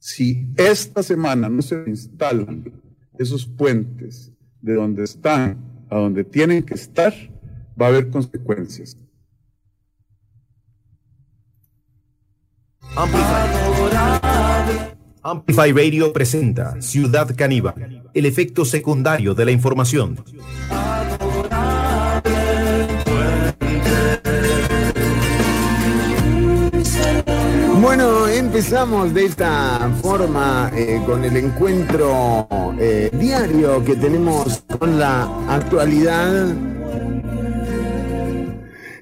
Si esta semana no se instalan esos puentes de donde están a donde tienen que estar, va a haber consecuencias. Amplify Radio presenta Ciudad Caníbal, el efecto secundario de la información. Bueno, empezamos de esta forma eh, con el encuentro eh, diario que tenemos con la actualidad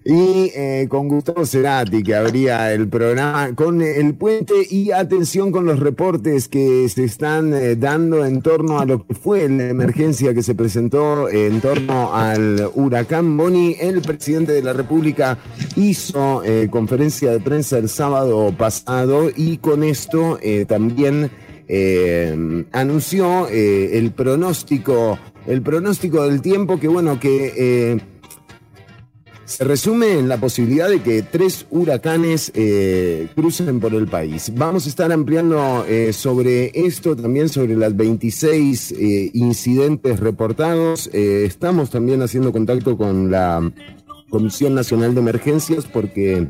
y eh, con Gustavo Cerati, que abría el programa con el puente y atención con los reportes que se están eh, dando en torno a lo que fue la emergencia que se presentó en torno al huracán Boni. El presidente de la República hizo eh, conferencia de prensa el sábado pasado y con esto también anunció el pronóstico, el pronóstico del tiempo que bueno que se resume en la posibilidad de que tres huracanes eh, crucen por el país. Vamos a estar ampliando eh, sobre esto, también sobre las 26 eh, incidentes reportados. estamos también haciendo contacto con la Comisión Nacional de Emergencias porque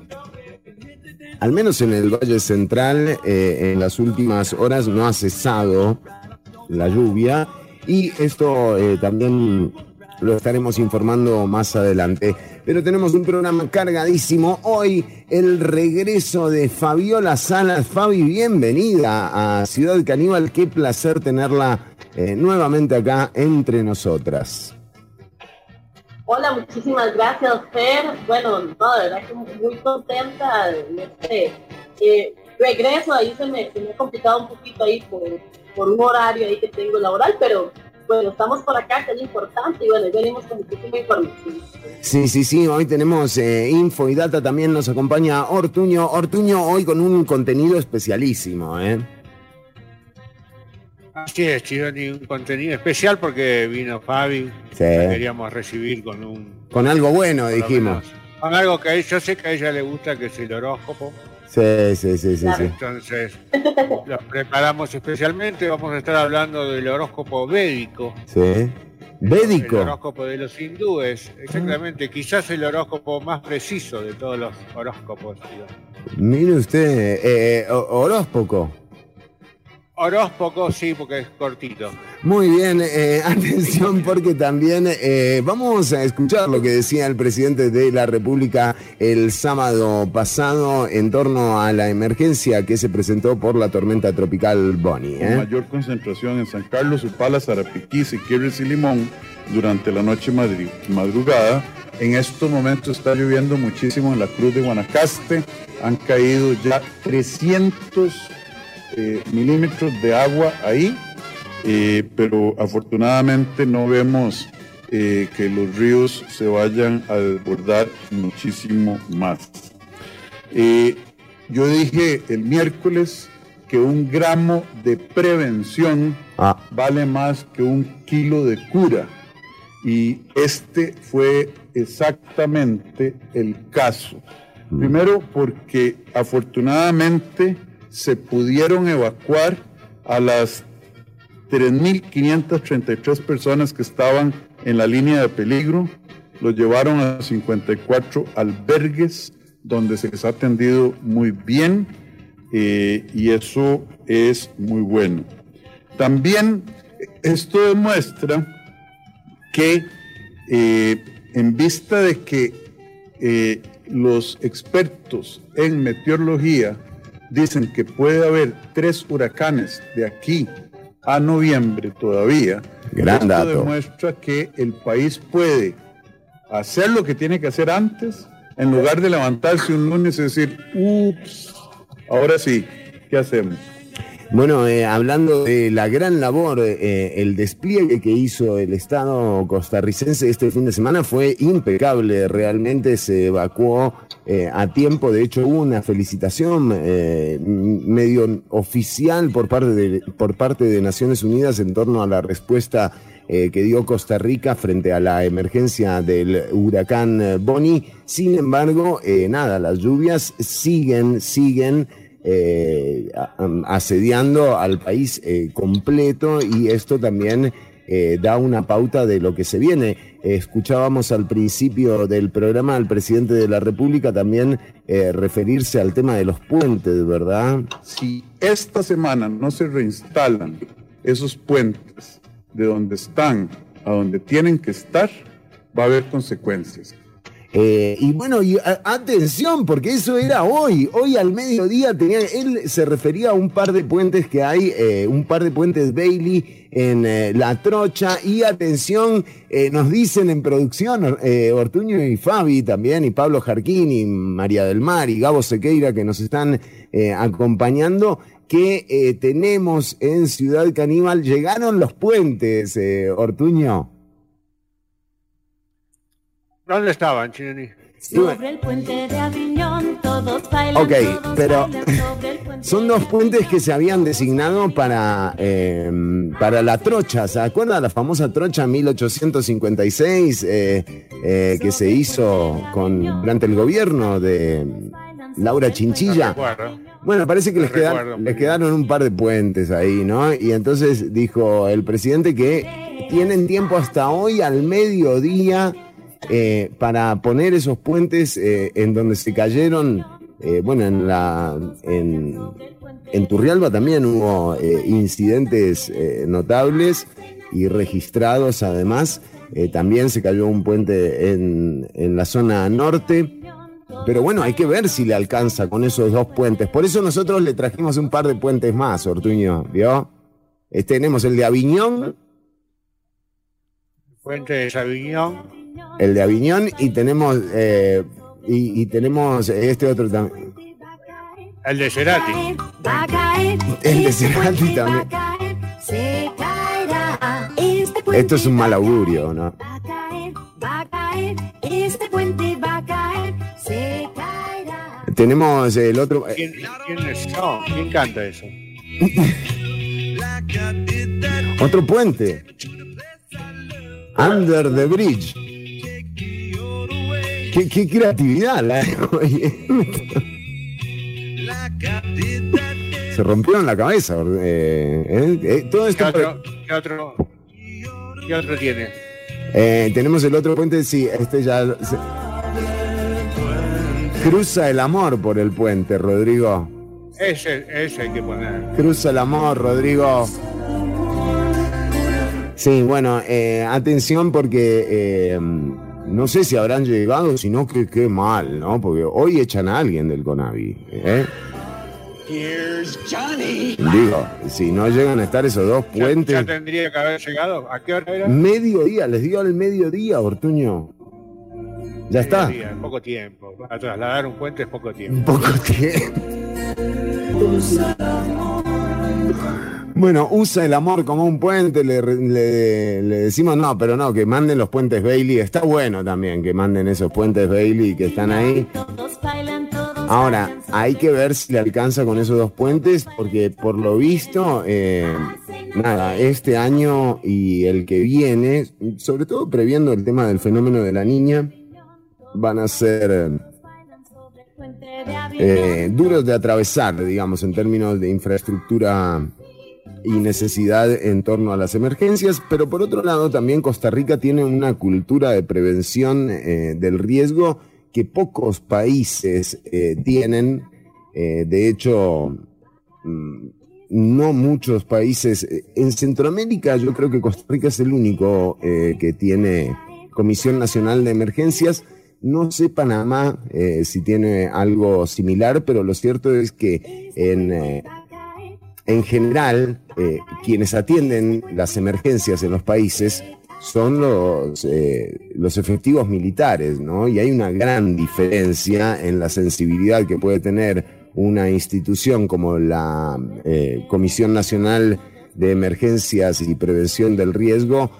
al menos en el Valle Central, en las últimas horas no ha cesado la lluvia y esto también lo estaremos informando más adelante. Pero tenemos un programa cargadísimo. Hoy el regreso de Fabiola Salas. Fabi, bienvenida a Ciudad Caníbal. Qué placer tenerla eh, nuevamente acá entre nosotras. Hola, muchísimas gracias, Fer. Bueno, no, de verdad que muy contenta de este eh, regreso. Ahí se me, se me, ha complicado un poquito ahí por, por un horario ahí que tengo laboral, pero bueno, estamos por acá, que es importante, y bueno, venimos con muchísima información. Sí, sí, sí, hoy tenemos eh, info y data, también nos acompaña Ortuño. Ortuño hoy con un contenido especialísimo, ¿eh? Así es, Chironi, un contenido especial porque vino Fabi, sí. queríamos recibir con un... Con algo bueno, dijimos. con algo que yo sé que a ella le gusta, que es el horóscopo. Sí, sí, sí, sí, Entonces, lo preparamos especialmente. Vamos a estar hablando del horóscopo védico. Sí. ¿Védico? El horóscopo de los hindúes, exactamente. Quizás el horóscopo más preciso de todos los horóscopos. Mire usted, eh, horóscopo. Horóscopo, sí, porque es cortito. Muy bien, eh, atención porque también eh, vamos a escuchar lo que decía el presidente de la República el sábado pasado en torno a la emergencia que se presentó por la tormenta tropical Bonnie. ¿eh? mayor concentración en San Carlos, Upala, Zarapiquí, Siquirres y Limón durante la noche madrugada. En estos momentos está lloviendo muchísimo en la Cruz de Guanacaste. Han caído ya 300 eh, milímetros de agua ahí, eh, pero afortunadamente no vemos eh, que los ríos se vayan a desbordar muchísimo más. yo dije el miércoles que un gramo de prevención ah. vale más que un kilo de cura. Y este fue exactamente el caso. Mm. Primero porque afortunadamente se pudieron evacuar a las 3.533 personas que estaban en la línea de peligro. Los llevaron a 54 albergues donde se les ha atendido muy bien eh, y eso es muy bueno. También esto demuestra que eh, en vista de que eh, los expertos en meteorología dicen que puede haber tres huracanes de aquí a noviembre todavía. Gran Esto demuestra que el país puede hacer lo que tiene que hacer antes, en lugar de levantarse un lunes y decir, ups, ahora sí, ¿qué hacemos? Bueno, eh, hablando de la gran labor, eh, el despliegue que hizo el Estado costarricense este fin de semana fue impecable. Realmente se evacuó eh, a tiempo. De hecho, hubo una felicitación medio oficial por parte, de, por parte de Naciones Unidas en torno a la respuesta que dio Costa Rica frente a la emergencia del huracán Bonnie. Sin embargo, nada, las lluvias siguen, siguen. Eh, asediando al país eh, completo y esto también eh, da una pauta de lo que se viene. escuchábamos al principio del programa al presidente de la República también referirse al tema de los puentes, ¿verdad? Si esta semana no se reinstalan esos puentes de donde están a donde tienen que estar, va a haber consecuencias. Eh, y bueno, y, atención, porque eso era hoy. Hoy al mediodía tenía, él se refería a un par de puentes que hay, eh, un par de puentes Bailey en eh, La Trocha. Y atención, nos dicen en producción, Ortuño y Fabi también, y Pablo Jarquín, y María del Mar, y Gabo Sequeira, que nos están acompañando, que tenemos en Ciudad Caníbal. Llegaron los puentes, Ortuño. ¿Dónde estaban, Chineni? Sobre el puente de Aviñón, todos bailan. Ok, pero son dos puentes que se habían designado para, eh, para la trocha. ¿Se acuerda la famosa trocha 1856 eh, eh, que se hizo con, durante el gobierno de Laura Chinchilla? bueno, parece que les, quedaron, les quedaron un par de puentes ahí, ¿no? Y entonces dijo el presidente que tienen tiempo hasta hoy al mediodía eh, para poner esos puentes eh, en donde se cayeron, eh, bueno, en, la, en, en Turrialba también hubo incidentes notables y registrados además. también se cayó un puente en, en la zona norte. Pero bueno, hay que ver si le alcanza con esos dos puentes. Por eso nosotros le trajimos un par de puentes más, Ortuño, ¿vio? tenemos el de Aviñón. Puente de Aviñón el de Aviñón y tenemos eh, y, tenemos este otro también. El de Cerati. El de Cerati también. Esto es un mal augurio, ¿no? Tenemos el otro. ¿Quién, quién canta eso? otro puente. Under the Bridge. Qué, creatividad la Se rompieron la cabeza. Eh, eh, eh, todo esto ¿Qué, otro, ¿Qué, otro, tiene? tenemos el otro puente, sí, este ya. Cruza el amor por el puente, Rodrigo. Ese, ese hay que poner. Cruza el amor, Rodrigo. Sí, bueno, atención porque no sé si habrán llegado, sino que qué mal, ¿no? Porque hoy echan a alguien del Conavi. ¿eh? Digo, si no llegan a estar esos dos puentes. ¿Ya, tendría que haber llegado? ¿A qué hora era? Mediodía, les digo al mediodía, Ortuño. Ya está. poco tiempo. A trasladar un puente es poco tiempo. Poco tiempo. Bueno, usa el amor como un puente, le, decimos no, pero no, que manden los puentes Bailey. Está bueno también que manden esos puentes Bailey que están ahí. Ahora, hay que ver si le alcanza con esos dos puentes, porque por lo visto, eh, nada, este año y el que viene, sobre todo previendo el tema del fenómeno de la niña, van a ser eh, duros de atravesar, digamos, en términos de infraestructura y necesidad en torno a las emergencias, pero por otro lado también Costa Rica tiene una cultura de prevención eh, del riesgo que pocos países eh, tienen. Eh, de hecho, mm, no muchos países. En Centroamérica yo creo que Costa Rica es el único que tiene Comisión Nacional de Emergencias. No sé Panamá si tiene algo similar, pero lo cierto es que en en general, eh, quienes atienden las emergencias en los países son los, eh, los efectivos militares, ¿no? Y hay una gran diferencia en la sensibilidad que puede tener una institución como la eh, Comisión Nacional de Emergencias y Prevención del Riesgo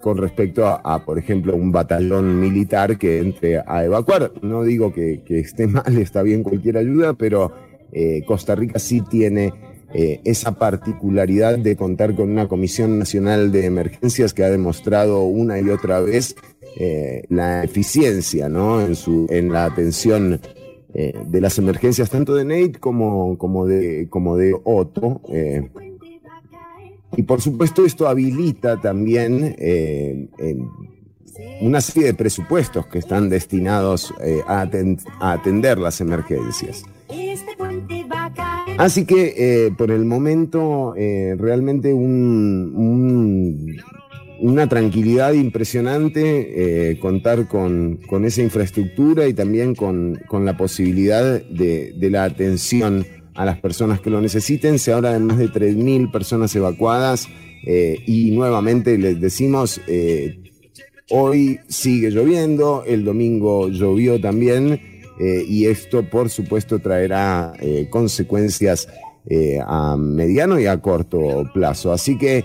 con respecto a, por ejemplo, un batallón militar que entre a evacuar. No digo que, que esté mal, está bien cualquier ayuda, pero Costa Rica sí tiene eh, esa particularidad de contar con una Comisión Nacional de Emergencias que ha demostrado una y otra vez eh, la eficiencia ¿no? en, su, en la atención eh, de las emergencias tanto de Nate como, como, de, como de Otto. y por supuesto esto habilita también una serie de presupuestos que están destinados a, aten- a atender las emergencias. Este puente. Así que eh, por el momento eh, realmente un- un- una tranquilidad impresionante eh, contar con, con esa infraestructura y también con, con la posibilidad de, de la atención a las personas que lo necesiten. Se habla de más de 3.000 personas evacuadas eh, y nuevamente les decimos, eh, hoy sigue lloviendo, el domingo llovió también eh, y esto por supuesto traerá eh, consecuencias eh, a mediano y a corto plazo. Así que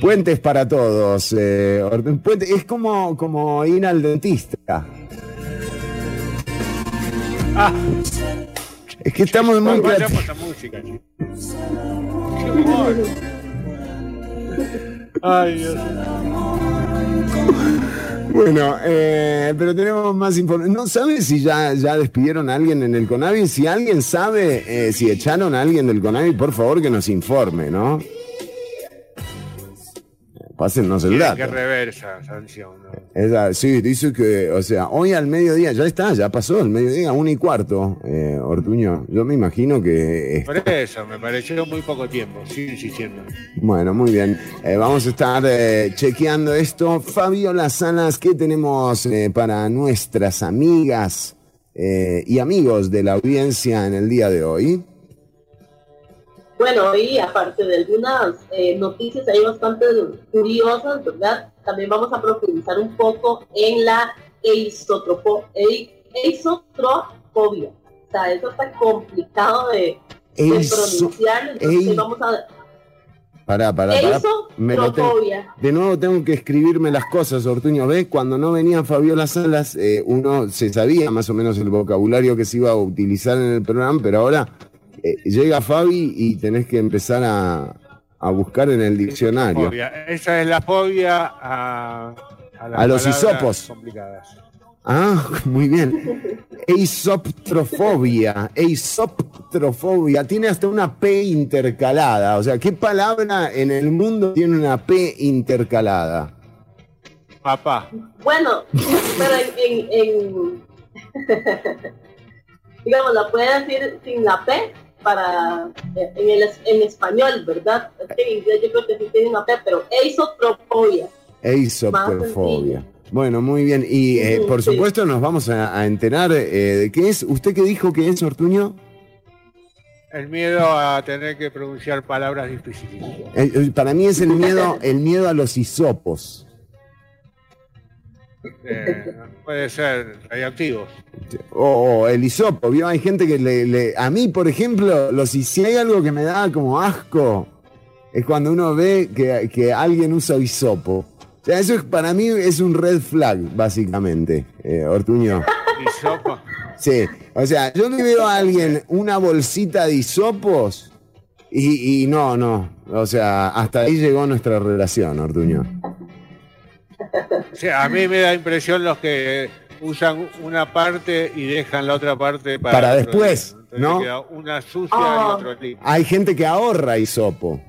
puentes para todos. eh, orden- puente- es como, como ir al dentista. Ah, Es que estamos muy música. Ay, Dios. Bueno, eh, pero tenemos más información. ¿No sabes si ya, ya despidieron a alguien en el CONAVI? Si alguien sabe eh, si echaron a alguien del CONAVI, por favor que nos informe, ¿no? Pásennos el Tiene dato. que reversa sanción, ¿no? Esa- sí, dice que, o sea, hoy al mediodía, ya está, ya pasó el mediodía, una y cuarto, eh, Ortuño. Yo me imagino que... eh, Por eso, me pareció muy poco tiempo, sigo insistiendo. bueno, muy bien. Eh, vamos a estar eh, chequeando esto. Fabiola Salas, ¿qué tenemos eh, para nuestras amigas y amigos de la audiencia en el día de hoy? Bueno, y aparte de algunas eh, noticias ahí bastante curiosas, ¿verdad? También vamos a profundizar un poco en la eisotropo- ei- eisotrofobia. O sea, eso está complicado de, pronunciar. Entonces vamos a... Pará, pará, pará. Me lo tengo- Eisotrofobia. De nuevo tengo que escribirme las cosas, Ortuño. ¿Ves? Cuando no venía Fabiola Salas, eh, uno se sabía más o menos el vocabulario que se iba a utilizar en el programa, pero ahora eh, llega Fabi y tenés que empezar a, a buscar en el diccionario. Esa es la fobia a, las A los hisopos. complicadas. Ah, muy bien. Eisoptrofobia. Eisoptrofobia. Tiene hasta una P intercalada. O sea, ¿qué palabra en el mundo tiene una P intercalada? Papá. Bueno, pero en, en, en- digamos, la puede decir sin la P para eh, en, el, en español, ¿verdad? Inglés yo creo que sí tiene una P, pero eisotrofobia. Eisoptrofobia. Bueno, muy bien. Y eh, por sí. supuesto nos vamos a, a enterar eh, de qué es. ¿Usted qué dijo que es, Ortuño? El miedo a tener que pronunciar palabras difíciles. Para mí es el miedo, el miedo a los hisopos. Eh, puede ser radioactivos. O, o el hisopo, ¿vio? Hay gente que le, le- A mí, por ejemplo, los, si hay algo que me da como asco, es cuando uno ve que, que alguien usa hisopo. O sea, eso es, para mí es un red flag, básicamente, eh, Ortuño. Hisopo. Sí, o sea, yo le veo a alguien una bolsita de hisopos y, y no, no. O sea, hasta ahí llegó nuestra relación, Ortuño. O sea, a mí me da impresión los que usan una parte y dejan la otra parte para, Para otro después, ¿no? queda una sucia Ah. y otro limpio. Hay gente que ahorra hisopo.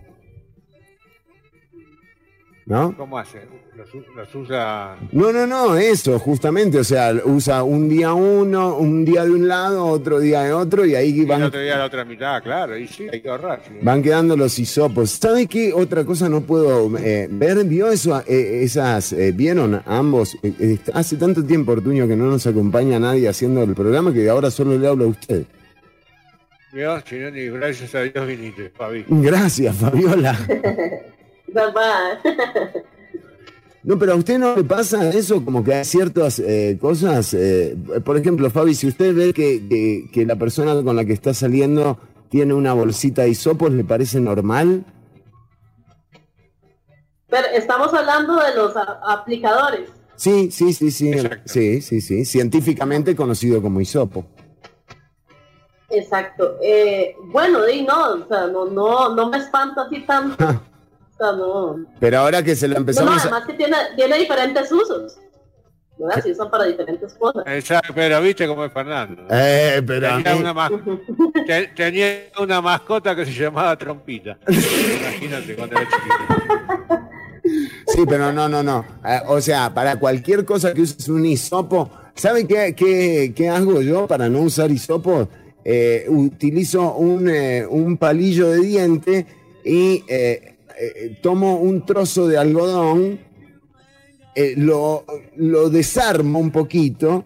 ¿No? ¿Cómo hace? Los, usa. No, no, no, eso, justamente. O sea, usa un día uno, un día de un lado, otro día de otro, y ahí Y el van, otro día la otra mitad, claro. Y sí, hay que ahorrar. sí. van quedando los hisopos. ¿Sabe qué otra cosa no puedo eh, ver? ¿Vio eso? eh, esas, eh, ¿Vieron ambos? Eh, eh, hace tanto tiempo, Ortuño, que no nos acompaña nadie haciendo el programa que ahora solo le hablo a usted. Dios, gracias a Dios viniste, Fabi. Gracias, Fabiola. ¿Verdad? No, pero a usted no le pasa eso, como que hay ciertas eh, cosas. eh, por ejemplo, Fabi, si usted ve que, que- que la persona con la que está saliendo tiene una bolsita de hisopos, ¿le parece normal? Pero estamos hablando de los aplicadores. Sí, sí, sí, sí. Exacto. Sí, sí, sí. Científicamente conocido como hisopo. Exacto. Eh, bueno, di no, o sea, no, no, no me espanta así tanto. No. Pero ahora que se lo No, no, empezamos a... además que tiene, tiene diferentes usos. ¿verdad? Si usan para diferentes cosas. Exacto, pero viste cómo es Fernando. Eh, pero Tenía mí- una, mas- tenía una mascota que se llamaba Trompita. Imagínate cuando era chiquito. Sí, pero no, no, no. Eh, o sea, para cualquier cosa que uses un hisopo, ¿sabe qué, qué, qué hago yo para no usar hisopo? Eh, utilizo un, eh, un palillo de diente y eh, eh, tomo un trozo de algodón, eh, lo, lo desarmo un poquito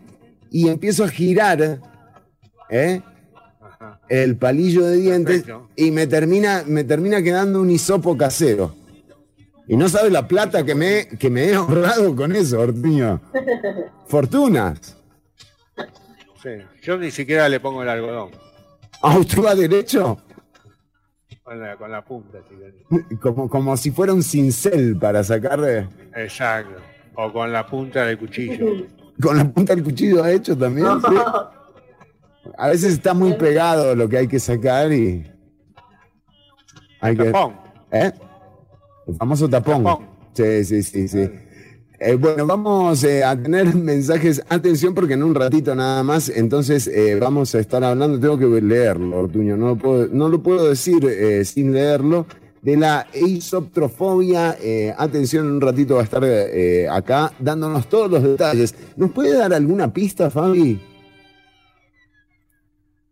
y empiezo a girar ¿eh? El palillo de dientes Perfecto. y me termina, me termina quedando un hisopo casero. Y no sabe la plata que me, que me he ahorrado con eso, Ortiño. Fortunas. Sí. Yo ni siquiera le pongo el algodón. ¿A usted va derecho? Con la, con la punta, si. Como, como si fuera un cincel para sacar de- Exacto. O con la punta del cuchillo. con la punta del cuchillo ha hecho también. ¿sí? A veces está muy pegado lo que hay que sacar y. Hay que. Tapón. ¿Eh? El famoso tapón. Tapón. Sí, sí, sí, sí. Eh, bueno, vamos eh, a tener mensajes. Atención, porque en un ratito nada más, entonces eh, vamos a estar hablando. Tengo que leerlo, Ortuño. No lo puedo, no lo puedo decir eh, sin leerlo. De la eisoptrofobia. Eh, atención, en un ratito va a estar eh, acá dándonos todos los detalles. ¿Nos puede dar alguna pista, Fabi?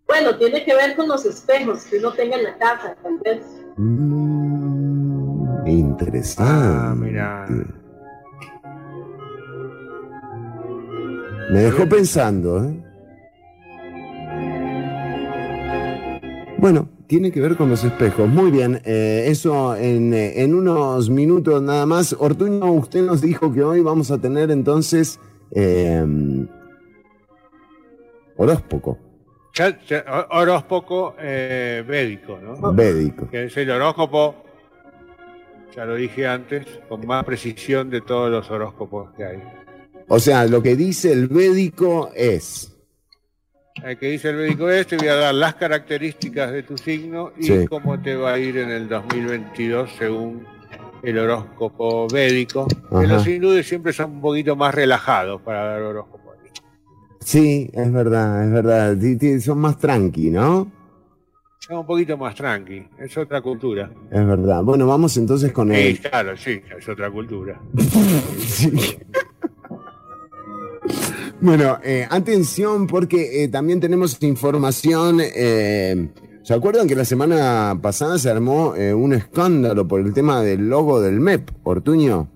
Bueno, tiene que ver con los espejos que uno tenga en la casa, tal vez. Mm, interesante. Ah, mira. Me dejó pensando, ¿eh? Bueno, tiene que ver con los espejos. Muy bien, eh, eso en, eh, en unos minutos nada más. Ortuño, usted nos dijo que hoy vamos a tener entonces eh, horóscopo Ya- ya- ho- horóscopo eh, védico, ¿no? védico. Que es el horóscopo, ya lo dije antes, con más precisión de todos los horóscopos que hay. O sea, lo que dice el védico es... El que dice el médico es, te voy a dar las características de tu signo y Sí. cómo te va a ir en el 2022 según el horóscopo védico. Que los hindúes siempre son un poquito más relajados para dar horóscopo. Sí, es verdad, es verdad. Son más tranqui, ¿no? Son un poquito más tranqui, es otra cultura. Es verdad. Bueno, vamos entonces con Sí, el... claro, sí, es otra cultura. Sí. Bueno, eh, atención porque eh, también tenemos información. eh, ¿Se acuerdan que la semana pasada se armó un escándalo por el tema del logo del MEP, Ortuño?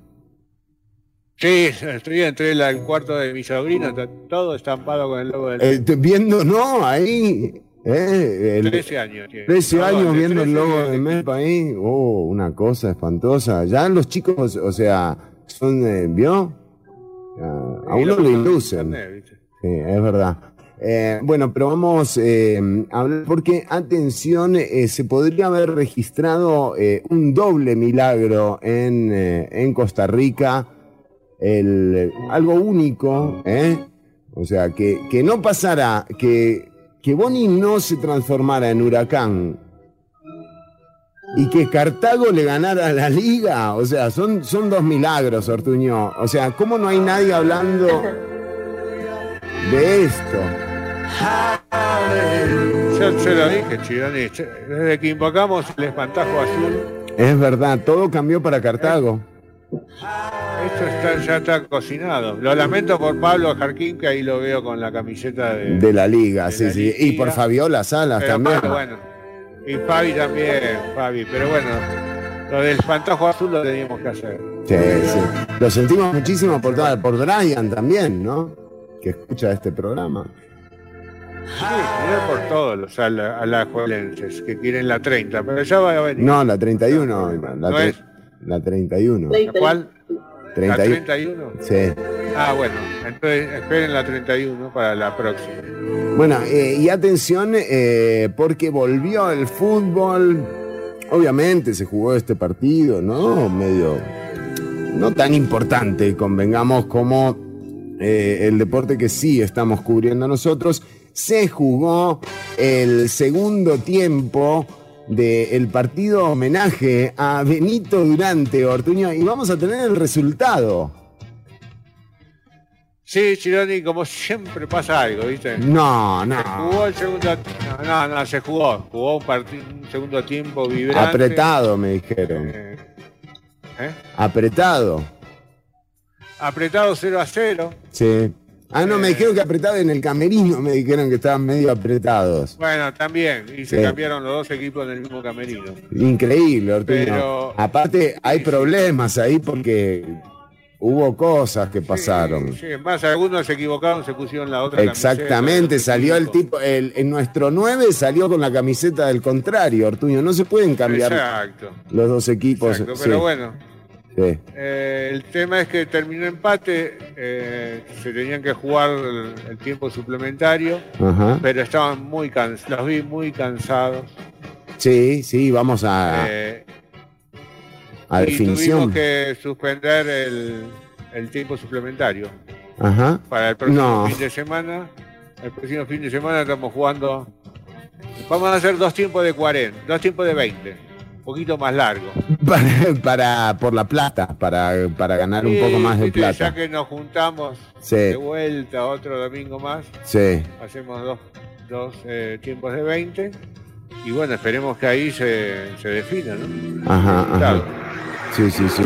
Sí, estoy entre la- el cuarto de mi sobrino, está todo estampado con el logo del... Te- viendo, ¿no? Ahí. eh, el- 13 años. tiene. 13 No, años viendo el 13 logo de- del MEP ahí. Oh, una cosa espantosa. Ya los chicos, o sea, son, ¿vio? A uno lo le pongo en inducen. internet, ¿viste? Sí, es verdad. Eh, bueno, pero vamos eh, a hablar porque, atención, eh, se podría haber registrado un doble milagro en, en Costa Rica, el, algo único, ¿eh? O sea, que, que no pasara, que, que Boni no se transformara en huracán y que Cartago le ganara a la liga, o sea, son, son dos milagros, Ortuño. O sea, ¿cómo no hay nadie hablando de esto? Yo se lo dije, Chironi, desde que invocamos el espantajo azul, Es verdad, todo cambió para Cartago. esto está, ya está cocinado. Lo lamento por Pablo Jarquín, que ahí lo veo con la camiseta de... De la liga, de sí, la sí. Y por Fabiola Salas Pero también. Pablo, bueno, y Fabi también, Fabi, pero bueno, lo del espantajo azul lo teníamos que hacer. Sí, sí. Lo sentimos muchísimo por, por Brian también, ¿no? Que escucha este programa. Sí, mirá por todos los ala- alajuelenses que quieren la 30, pero ya va a venir. No, la 31. La, ¿No tre- es? la 31. ¿La cuál? ¿La 31. 31? Sí. Ah, bueno, entonces esperen la 31 para la próxima. Bueno, eh, y atención, eh, porque volvió el fútbol. Obviamente se jugó este partido, ¿no? Medio. No tan importante, convengamos, como eh, el deporte que sí estamos cubriendo nosotros. Se jugó el segundo tiempo del partido homenaje a Benito Durante Ortuño y vamos a tener el resultado. Sí, Chironi, como siempre pasa algo, ¿viste? No, Se no. jugó el segundo no, no, no, se jugó. Jugó un, partido, un segundo tiempo vibrante. Apretado, me dijeron. Eh, ¿eh? Apretado. Apretado 0 a 0. Sí. Ah, no, me Eh. dijeron que apretado en el camerino, me dijeron que estaban medio apretados. Bueno, también. Y se Sí. cambiaron los dos equipos en el mismo camerino. Increíble, Ortuño. Pero- Aparte, hay problemas ahí porque hubo cosas que pasaron. Sí, más, algunos se equivocaron, se pusieron la otra Exactamente, camiseta, salió el tipo, el, en nuestro 9 salió con la camiseta del contrario, Ortuño. No se pueden cambiar Exacto. los dos equipos. exacto. Sí, Pero bueno, sí. eh, el tema es que terminó empate, eh, se tenían que jugar el, el tiempo suplementario, Ajá. pero estaban muy cansados, los vi muy cansados. Sí, sí, vamos a, eh, a y definición. tuvimos que suspender el, el tiempo suplementario. Ajá. Para el próximo No. fin de semana, el próximo fin de semana estamos jugando. Vamos a hacer dos tiempos de 40, dos tiempos de 20, un poquito más largo. Para, para- por la plata, para, para ganar un poco más de viste, Ya plata. que nos juntamos Sí, de vuelta otro domingo más, sí. hacemos dos, dos eh, tiempos de 20 y bueno, esperemos que ahí se, se defina, ¿no? Ajá, ajá. Sí, sí, sí.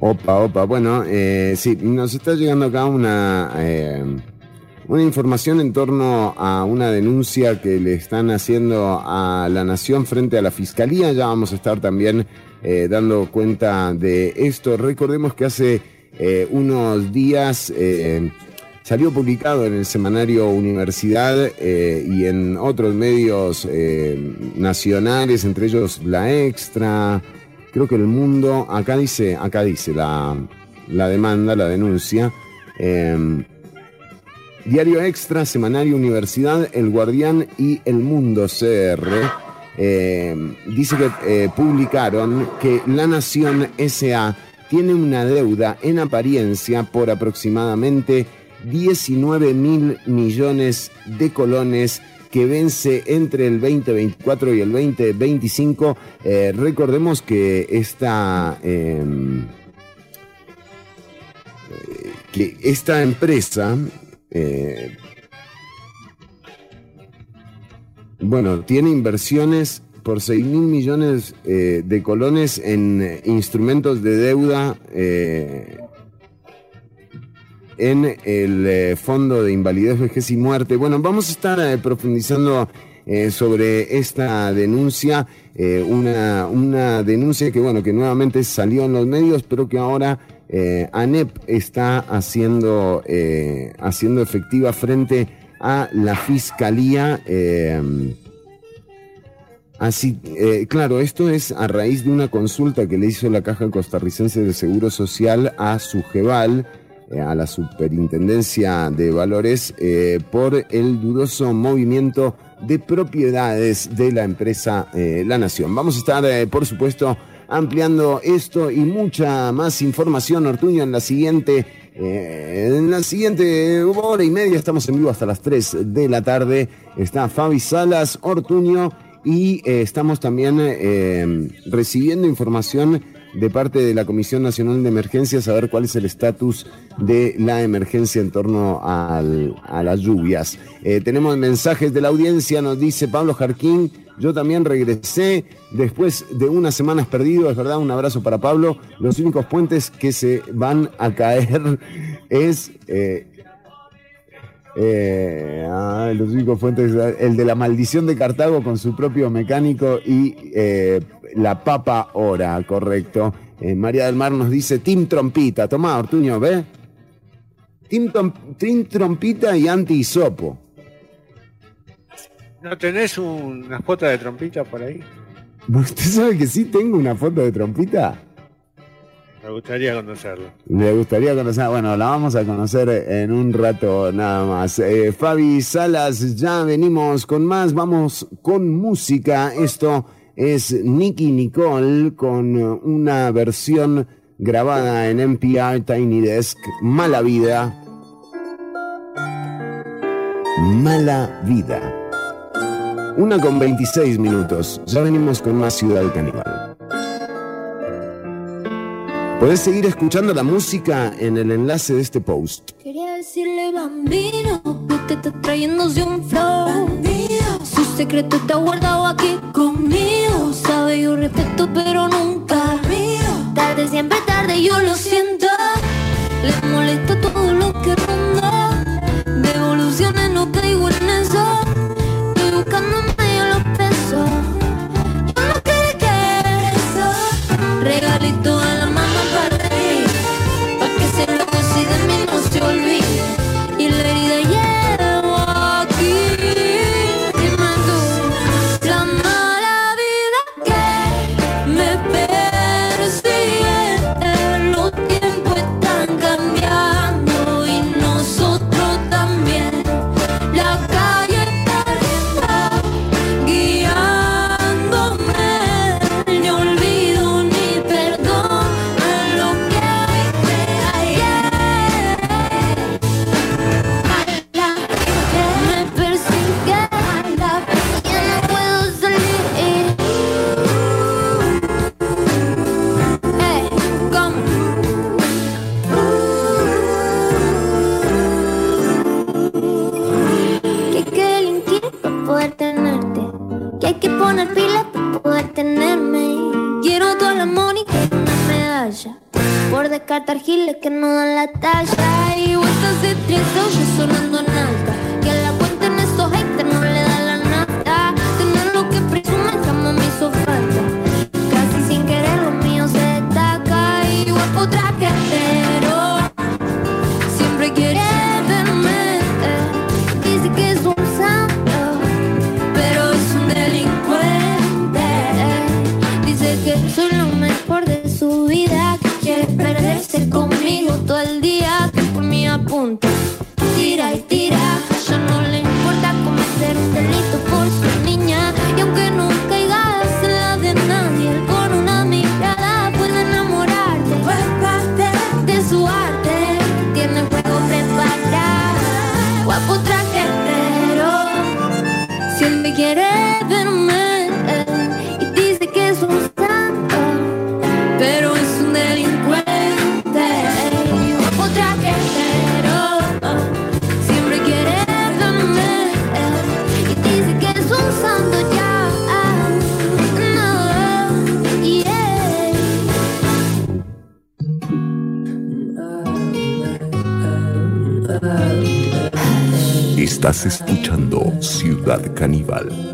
Opa, opa. Bueno, eh, sí, nos está llegando acá una, eh, una información en torno a una denuncia que le están haciendo a la Nación frente a la Fiscalía. Ya vamos a estar también eh, dando cuenta de esto. Recordemos que hace eh, unos días eh, salió publicado en el semanario Universidad y en otros medios nacionales, entre ellos La Extra, creo que El Mundo, acá dice, acá dice la, la demanda, la denuncia. Diario Extra, Semanario Universidad, El Guardián y El Mundo CR. eh, dice que eh, publicaron que La Nación SA tiene una deuda en apariencia por aproximadamente 19 mil millones de colones que vence entre el 2024 y el 2025. Eh, recordemos que esta, eh, que esta empresa, eh, bueno, tiene inversiones por 6 mil millones eh, de colones en eh, instrumentos de deuda en el Fondo de Invalidez, Vejez y Muerte. Bueno, vamos a estar profundizando sobre esta denuncia, una, una denuncia que, bueno, que nuevamente salió en los medios, pero que ahora eh, ANEP está haciendo, eh, haciendo efectiva frente a la Fiscalía. eh, Así, eh, claro, esto es a raíz de una consulta que le hizo la Caja Costarricense de Seguro Social a Sujeval, eh, a la Superintendencia de Valores, por el dudoso movimiento de propiedades de la empresa La Nación. Vamos a estar, por supuesto, ampliando esto y mucha más información, Ortuño, en la siguiente. eh, en la siguiente hora y media estamos en vivo hasta las 3 de la tarde. Está Fabi Salas, Ortuño y eh, estamos también eh, recibiendo información de parte de la Comisión Nacional de Emergencias, a ver cuál es el estatus de la emergencia en torno al- a las lluvias. Eh, tenemos mensajes de la audiencia, nos dice Pablo Jarquín, yo también regresé después de unas semanas perdido, es verdad, un abrazo para Pablo. Los únicos puentes que se van a caer es... eh, eh, ah, los únicos fuentes, el de la maldición de Cartago con su propio mecánico y eh, la papa hora, correcto. Eh, María del Mar nos dice Team Trompita. Tomá, Ortuño, ¿ve? Team, Trom- Team Trompita y anti-hisopo. ¿No tenés una foto de trompita por ahí? ¿Usted sabe que sí tengo una foto de Trompita? Me gustaría conocerlo. Me gustaría conocer, bueno, la vamos a conocer en un rato nada más. Eh, Fabi Salas, ya venimos con más, vamos con música. Esto es Nicky Nicole con una versión grabada en NPR Tiny Desk, Mala Vida. Mala Vida. Una con 26 minutos. Ya venimos con más Ciudad Caníbal. Podés seguir escuchando la música en el enlace de este post. Quería decirle bambino que te está trayéndose un flow. Bandido. Su secreto está guardado aquí conmigo. Sabe yo respeto pero nunca río. Tarde siempre tarde yo lo siento. Le molesta todo lo que ronda. Devoluciones no caigo en eso. carta argila que no dan la talla. Y vueltas de tres sonando en Escuchando Ciudad Caníbal.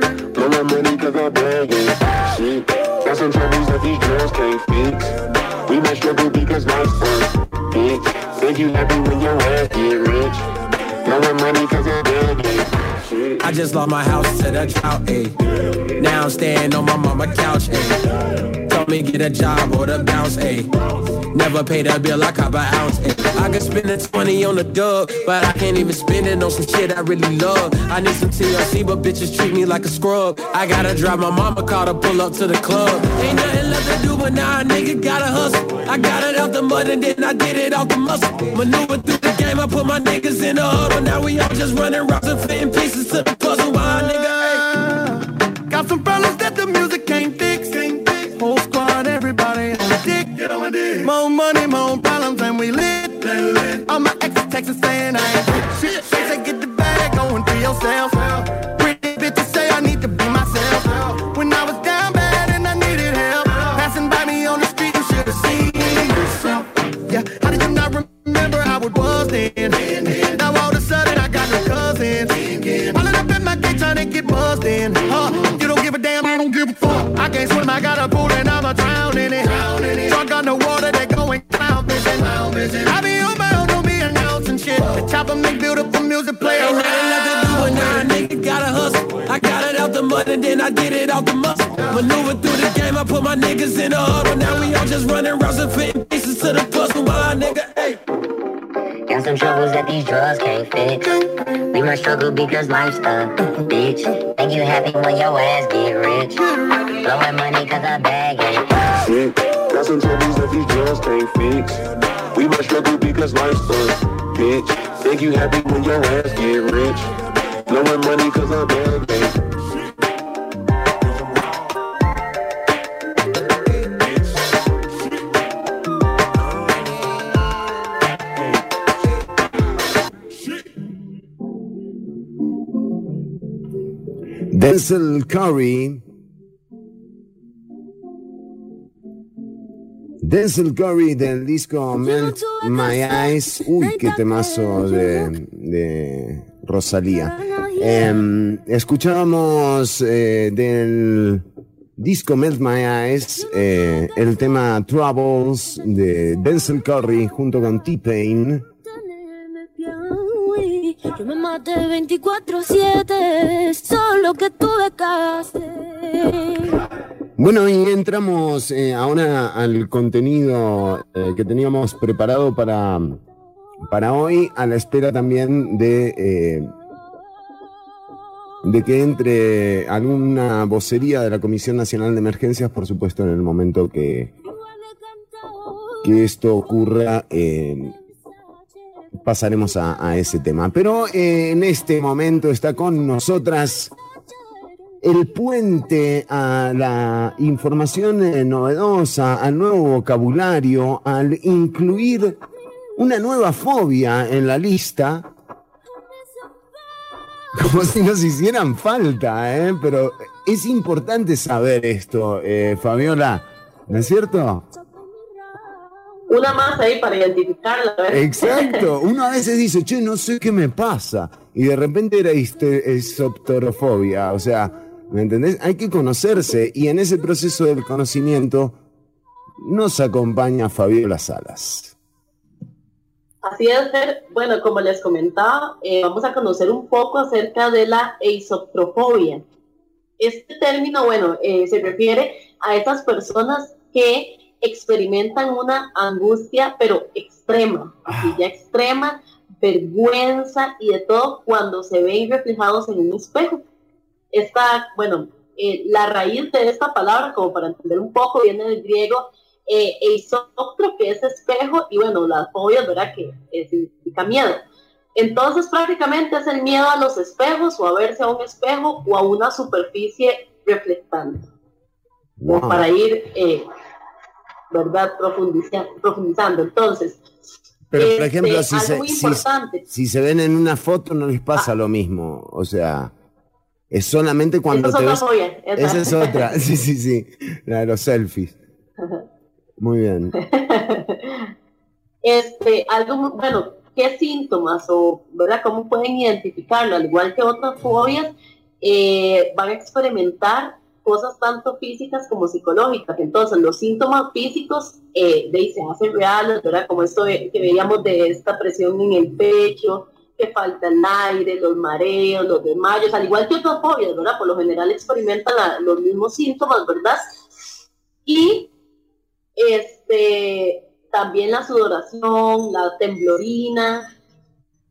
just lost my house to the drought, ayy. Now I'm staying on my mama couch, ayy. Told me get a job or the bounce, ayy. Never paid a bill, I cop an ounce, ayy. I could spend a 20 on the dub, but I can't even spend it on some shit I really love. I need some TLC, but bitches treat me like a scrub. I gotta drive my mama car to pull up to the club. Ain't nothing left to do, but now a nigga gotta hustle. I got it out the mud and then I did it off the muscle. Maneuver through the game, I put my niggas in the huddle. Now we all just running routes and fitting pieces to the puzzle. Why, nigga? Got some problems that the music can't fix. Can't fix. Whole squad, everybody on the dick. Get on my dick. More money, more problems, and we lit. All my exes texting saying I ain't shit. They say get the bag, going through yourself. Shit. The chopper make beautiful music play Ain't around. nothing left to do, but now a nigga gotta hustle. I got it out the mud and then I did it out the muscle. Maneuver through the game, I put my niggas in the huddle. Now we all just running routes and fitting pieces to the puzzle. Why, nigga? Hey. Got some troubles that these drugs can't fix. We must struggle because life's a bitch. Think you happy when your ass get rich. Blowing money cause I bag it. Shit. Got some troubles that these drugs can't fix. We must struggle because life's a bitch. Think you happy when your ass get rich. Blowing money cause I bag it. Denzel Curry. Denzel Curry del disco Melt My Eyes. Uy, qué temazo de, de Rosalía. Escuchábamos eh, del disco Melt My Eyes eh, el tema Troubles de Denzel Curry junto con T-Pain. Yo me maté 24-7, solo que tuve que hacer. Bueno, y entramos eh, ahora al contenido eh, que teníamos preparado para, para hoy, a la espera también de, eh, de que entre alguna vocería de la Comisión Nacional de Emergencias, por supuesto, en el momento que, que esto ocurra. eh, pasaremos a, a ese tema. Pero eh, en este momento está con nosotras el puente a la información eh, novedosa, al nuevo vocabulario, al incluir una nueva fobia en la lista. Como si nos hicieran falta, ¿eh? Pero es importante saber esto, eh, Fabiola, ¿no es cierto? Una más ahí para identificarla. ¿verdad? Exacto. Uno a veces dice, che, no sé qué me pasa. Y de repente era esoptorofobia. O sea, ¿me entendés? Hay que conocerse. Y en ese proceso del conocimiento nos acompaña Fabiola Salas. Así es, Fer. bueno, como les comentaba, eh, vamos a conocer un poco acerca de la eisotrofobia. Este término, bueno, eh, se refiere a esas personas que experimentan una angustia, pero extrema, así ya extrema, vergüenza y de todo cuando se ven reflejados en un espejo. Esta, bueno, eh, la raíz de esta palabra, como para entender un poco, viene del griego eh, eisoptro, que es espejo, y bueno, las fobias, ¿verdad? Que eh, significa miedo. Entonces, prácticamente es el miedo a los espejos o a verse a un espejo o a una superficie reflectante. como Wow. para ir, eh, ¿verdad?, profundiza- profundizando. Entonces, Pero, por este, ejemplo, si se, si- se ven en una foto no les pasa lo mismo. O sea, es solamente cuando te ves... fobia, esa- Esa es otra. Sí, sí, sí. La de los selfies. Muy bien. este, algo bueno, ¿qué síntomas o, verdad, cómo pueden identificarlo? Al igual que otras fobias, eh, van a experimentar cosas tanto físicas como psicológicas. Entonces, los síntomas físicos eh, de ahí se hacen reales, ¿verdad? Como esto que veíamos de esta presión en el pecho, que falta el aire, los mareos, los desmayos, al igual que otras fobias, ¿verdad? Por lo general experimentan los mismos síntomas, ¿verdad? Y este, también la sudoración, la temblorina,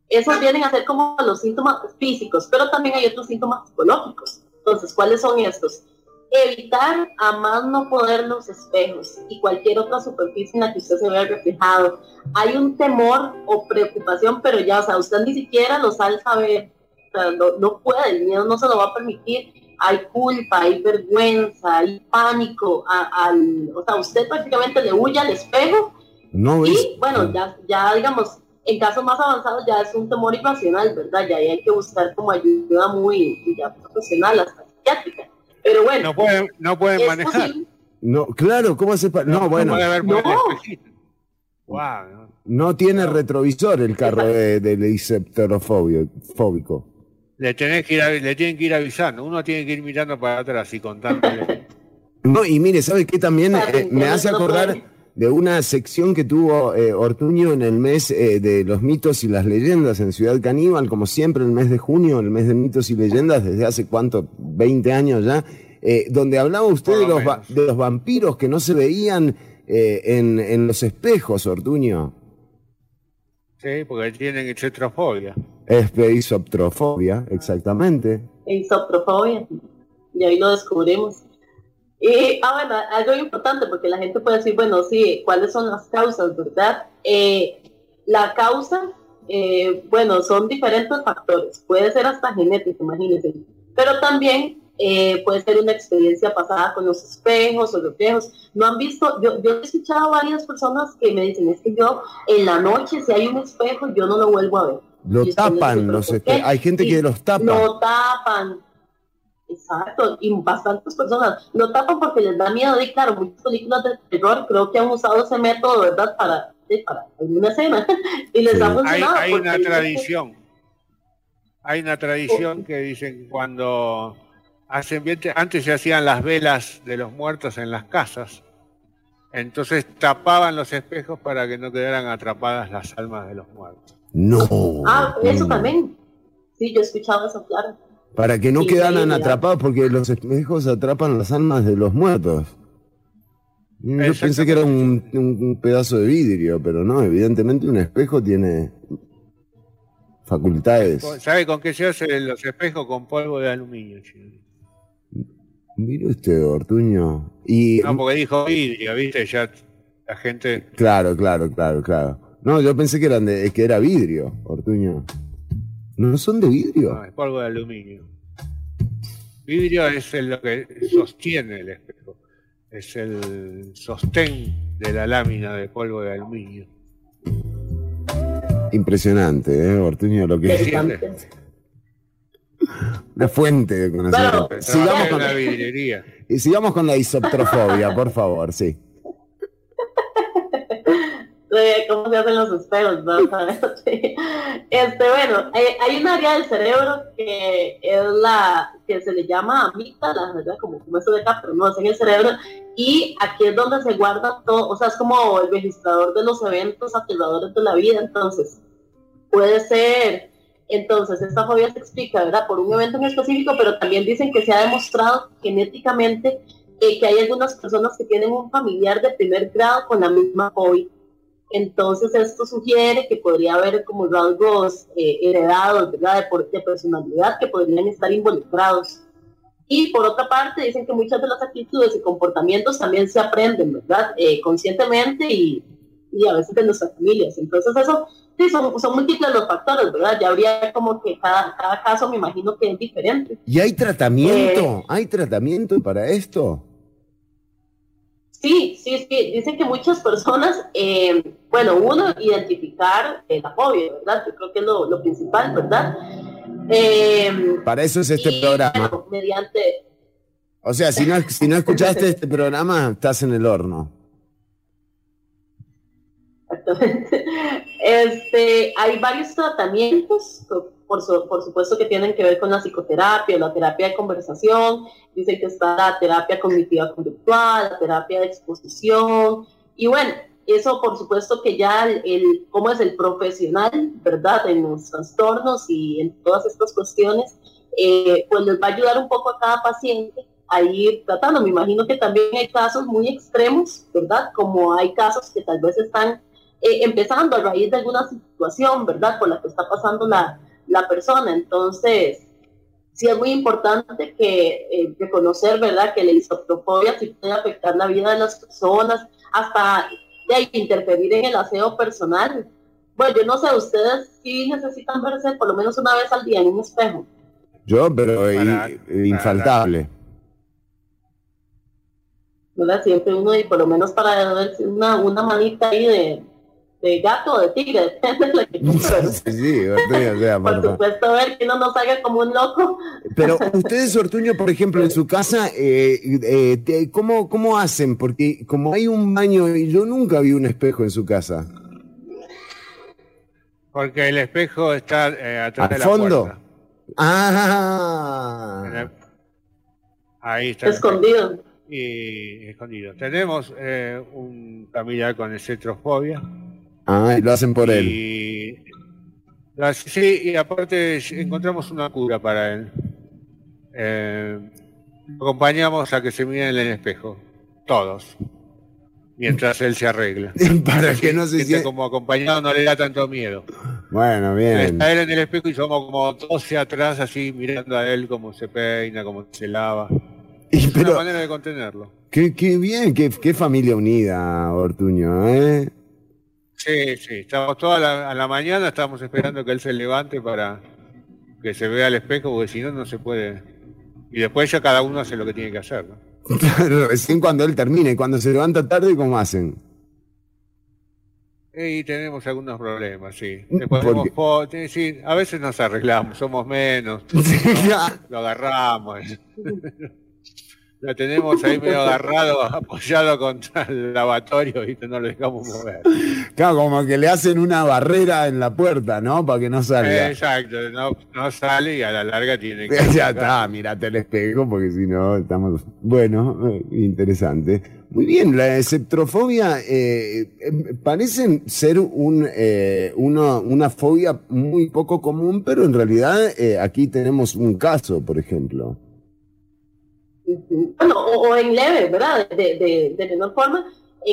esos vienen a ser como los síntomas físicos, pero también hay otros síntomas psicológicos. Entonces, ¿cuáles son estos? Evitar a más no poder los espejos y cualquier otra superficie en la que usted se vea reflejado. Hay un temor o preocupación, pero ya, o sea, usted ni siquiera los al saber, o sea, no, no puede, el miedo no se lo va a permitir. Hay culpa, hay vergüenza, hay pánico, a- al, o sea, usted prácticamente le huye al espejo No y bueno, ya, ya digamos, en casos más avanzados ya es un temor irracional, ¿verdad? Ya hay que buscar como ayuda muy ya profesional, hasta psiquiátrica. Pero bueno, No pueden, no pueden es manejar. posible- No, claro, ¿cómo hace para.? No, bueno, ver No. ¿no? no tiene retrovisor el carro de- del fóbico. Le, tenés que ir a- le tienen que ir avisando. Uno tiene que ir mirando para atrás y contándole. No, y mire, ¿sabe qué también eh, me hace no acordar. De una sección que tuvo eh, Ortuño en el mes eh, de los mitos y las leyendas en Ciudad Caníbal, como siempre el mes de junio, el mes de mitos y leyendas, desde hace cuánto, 20 años ya, eh, donde hablaba usted de lo los, va- de los vampiros que no se veían eh, en, en los espejos, Ortuño. Sí, porque tienen cetrofobia. Espeisoptrofobia, exactamente. Isoprofobia, y ahí lo descubrimos. Y, ah, bueno, algo importante, porque la gente puede decir, bueno, sí, ¿cuáles son las causas, verdad? Eh, la causa, eh, bueno, son diferentes factores, puede ser hasta genético, imagínense, pero también eh, puede ser una experiencia pasada con los espejos o reflejos. No han visto, yo, yo he escuchado a varias personas que me dicen, es que yo en la noche, si hay un espejo, yo no lo vuelvo a ver. Lo Y tapan "¿Pero los espejos. qué?". Hay gente que los tapa. Lo tapan. Exacto, y bastantes personas lo tapan porque les da miedo. Y claro, muchas películas de terror creo que han usado ese método, ¿verdad? Para, para alguna escena. y les Sí. ha Hay, funcionado. hay porque una tradición. Hay una tradición que dicen cuando hacen bien- antes se hacían las velas de los muertos en las casas. Entonces tapaban los espejos para que no quedaran atrapadas las almas de los muertos. No. Ah, eso también. Sí, yo he escuchado eso, claro. Para que no Sí, quedaran atrapados, porque los espejos atrapan las almas de los muertos. Yo pensé que era un, un- un pedazo de vidrio, pero no, evidentemente un espejo tiene facultades. ¿Sabe con qué se hacen los espejos? Con polvo de aluminio. chino. Mire usted, Ortuño. Y No, porque dijo vidrio, ¿viste? Ya la gente... claro, claro, claro, claro. No, yo pensé que eran de, que era vidrio, Ortuño. No son de vidrio. No, es polvo de aluminio. Vidrio es el- lo que sostiene el espejo. Es el sostén de la lámina de polvo de aluminio. Impresionante, ¿eh, Ortuño? Lo que Interesante. Una fuente de conocimiento. Sigamos, con, una vidriería. y sigamos con la isoptrofobia, por favor, sí. De cómo se hacen los espejos, ¿no? Sí. Este, bueno, hay, hay un área del cerebro que es la que se le llama amígdala, ¿verdad? Como, como eso de acá, pero no es en el cerebro. Y aquí es donde se guarda todo, o sea, es como el registrador de los eventos aterradores de la vida. Entonces, puede ser, entonces, esta fobia se explica, ¿verdad? Por un evento en específico, pero también dicen que se ha demostrado genéticamente eh, que hay algunas personas que tienen un familiar de primer grado con la misma fobia. Entonces esto sugiere que podría haber como rasgos eh, heredados, ¿verdad? De, de personalidad que podrían estar involucrados. Y por otra parte dicen que muchas de las actitudes y comportamientos también se aprenden, ¿verdad? Eh, conscientemente y, y a veces de nuestras familias. Entonces eso, sí, son, son múltiples los factores, ¿verdad? Ya habría como que cada, cada caso me imagino que es diferente. ¿Y hay tratamiento? Eh. ¿Hay tratamiento para esto? Sí, sí, sí. Dicen que muchas personas, eh, bueno, uno, identificar la fobia, ¿verdad? Yo creo que es lo, lo principal, ¿verdad? Eh, Para eso es este y, programa. bueno, mediante, O sea, si no, si no escuchaste este programa, estás en el horno. Este, hay varios tratamientos, por, su- por supuesto que tienen que ver con la psicoterapia, la terapia de conversación, dicen que está la terapia cognitiva conductual, la terapia de exposición, y bueno, eso por supuesto que ya el, el- cómo es el profesional, ¿verdad? En los trastornos y en todas estas cuestiones, eh, pues les va a ayudar un poco a cada paciente a ir tratando. Me imagino que también hay casos muy extremos, ¿verdad? Como hay casos que tal vez están eh, empezando a raíz de alguna situación, ¿verdad? Por la que está pasando la, la persona. Entonces, sí es muy importante que eh, reconocer, ¿verdad? Que la isoptofobia sí puede afectar la vida de las personas, hasta de ahí, interferir en el aseo personal. Bueno, yo no sé, ustedes sí necesitan verse por lo menos una vez al día en un espejo. Yo, pero i- infaltable. ¿verdad? Siempre uno, y por lo menos para verse una, una manita ahí de, de gato o de tigre, depende de la que Sí, sí, Ortuño, o sea, por Por supuesto, ver que no salga como un loco. Pero ustedes, Ortuño, por ejemplo, en su casa, eh, eh, te- ¿cómo, ¿cómo hacen? Porque como hay un baño, y yo nunca vi un espejo en su casa. Porque el espejo está eh, atrás de ¿Al la fondo? puerta. Ah, Ahí está. Escondido. Y escondido. Tenemos eh, un familiar con cetrofobia. Ah, y lo hacen por él. Y sí, y aparte encontramos una cura para él. Eh, lo acompañamos a que se mire en el espejo, todos, mientras él se arregla. Para que no se Siente sienta- como acompañado no le da tanto miedo. Bueno, bien. Está él en el espejo y somos como 12 atrás, así mirando a él cómo se peina, cómo se lava. Es pero- una manera de contenerlo. Qué, qué bien, qué, qué familia unida, Ortuño, ¿eh? Sí, sí, estamos toda la, a la mañana, estamos esperando que él se levante para que se vea al espejo, porque si no, no se puede. Y después ya cada uno hace lo que tiene que hacer, ¿no? Claro, recién cuando él termine, cuando se levanta tarde, ¿cómo hacen? Y tenemos algunos problemas, sí. Fo- sí, sí, a veces nos arreglamos, somos menos, lo agarramos. Lo tenemos ahí medio agarrado, apoyado contra el lavatorio y no lo dejamos mover. Claro, como que le hacen una barrera en la puerta, ¿no? Para que no salga. Exacto, no, no sale y a la larga tiene que... ya está, mirate el espejo, porque si no, estamos. Bueno, eh, interesante. Muy bien, la esceptrofobia eh, eh, parecen ser un, eh, una, una fobia muy poco común, pero en realidad eh, aquí tenemos un caso, por ejemplo. Bueno, o, o en leve, ¿verdad? De, de, de menor forma.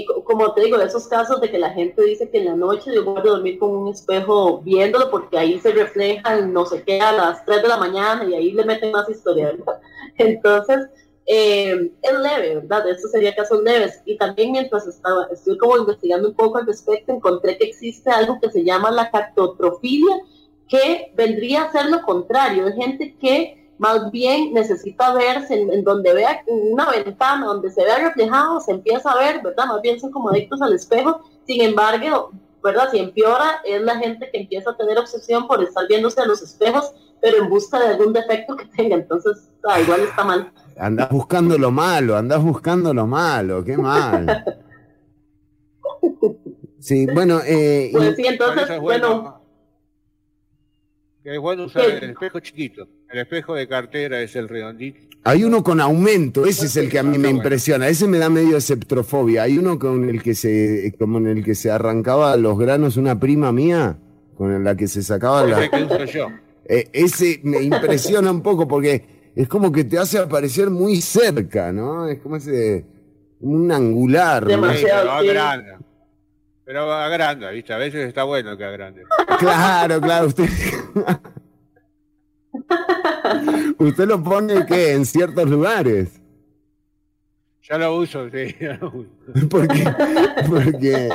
Co- como te digo, esos casos de que la gente dice que en la noche yo voy a dormir con un espejo viéndolo porque ahí se reflejan no sé qué a las 3 de la mañana y ahí le meten más historia, ¿verdad? Entonces, eh, es leve, ¿verdad? Estos serían casos leves. Y también mientras estaba, estoy como investigando un poco al respecto, encontré que existe algo que se llama la cartotrofilia, que vendría a ser lo contrario, de gente que más bien necesita verse en, en donde vea una ventana, donde se vea reflejado, se empieza a ver, ¿verdad? Más bien son como adictos al espejo, sin embargo, ¿verdad? Si empeora, es la gente que empieza a tener obsesión por estar viéndose a los espejos, pero en busca de algún defecto que tenga, entonces, ah, igual está mal. Andás buscando lo malo, andás buscando lo malo, qué mal. Sí, bueno, eh, Pues sí, entonces, bueno, que es bueno usar el espejo chiquito. El espejo de cartera es el redondito. Hay uno con aumento, ese es el que a mí me impresiona, ese me da medio esceptrofobia. Hay uno con el que se, como en el que se arrancaba los granos una prima mía, con la que se sacaba Ese la... que uso yo. Eh, ese me impresiona un poco porque es como que te hace aparecer muy cerca, ¿no? Es como ese, un angular. ¿no? Sí, pero agranda. Pero agranda, ¿viste? A veces está bueno que agrande. Claro, claro, usted... usted lo pone que en ciertos lugares. Ya lo uso, sí. ya lo uso. Porque, porque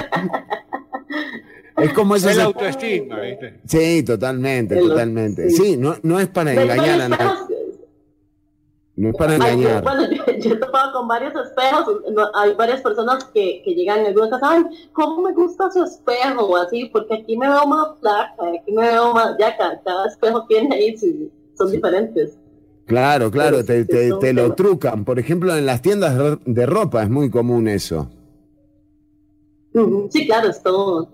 es como Es esos... la autoestima, ¿viste? Sí, totalmente, El- totalmente. sí. Sí, no, no es para Pero engañar a nadie. No es para Ay, yo- engañar. bueno, yo, yo he topado con varios espejos. no, hay varias personas que, que llegan en alguna casa, ay, ¿cómo me gusta su espejo? O así, porque aquí me veo más flaca, aquí me veo más. Ya, cada, cada espejo tiene ahí, su- son diferentes. Claro, claro, te, te- te lo trucan. Por ejemplo, en las tiendas de- ropa es muy común eso. Sí, claro, es todo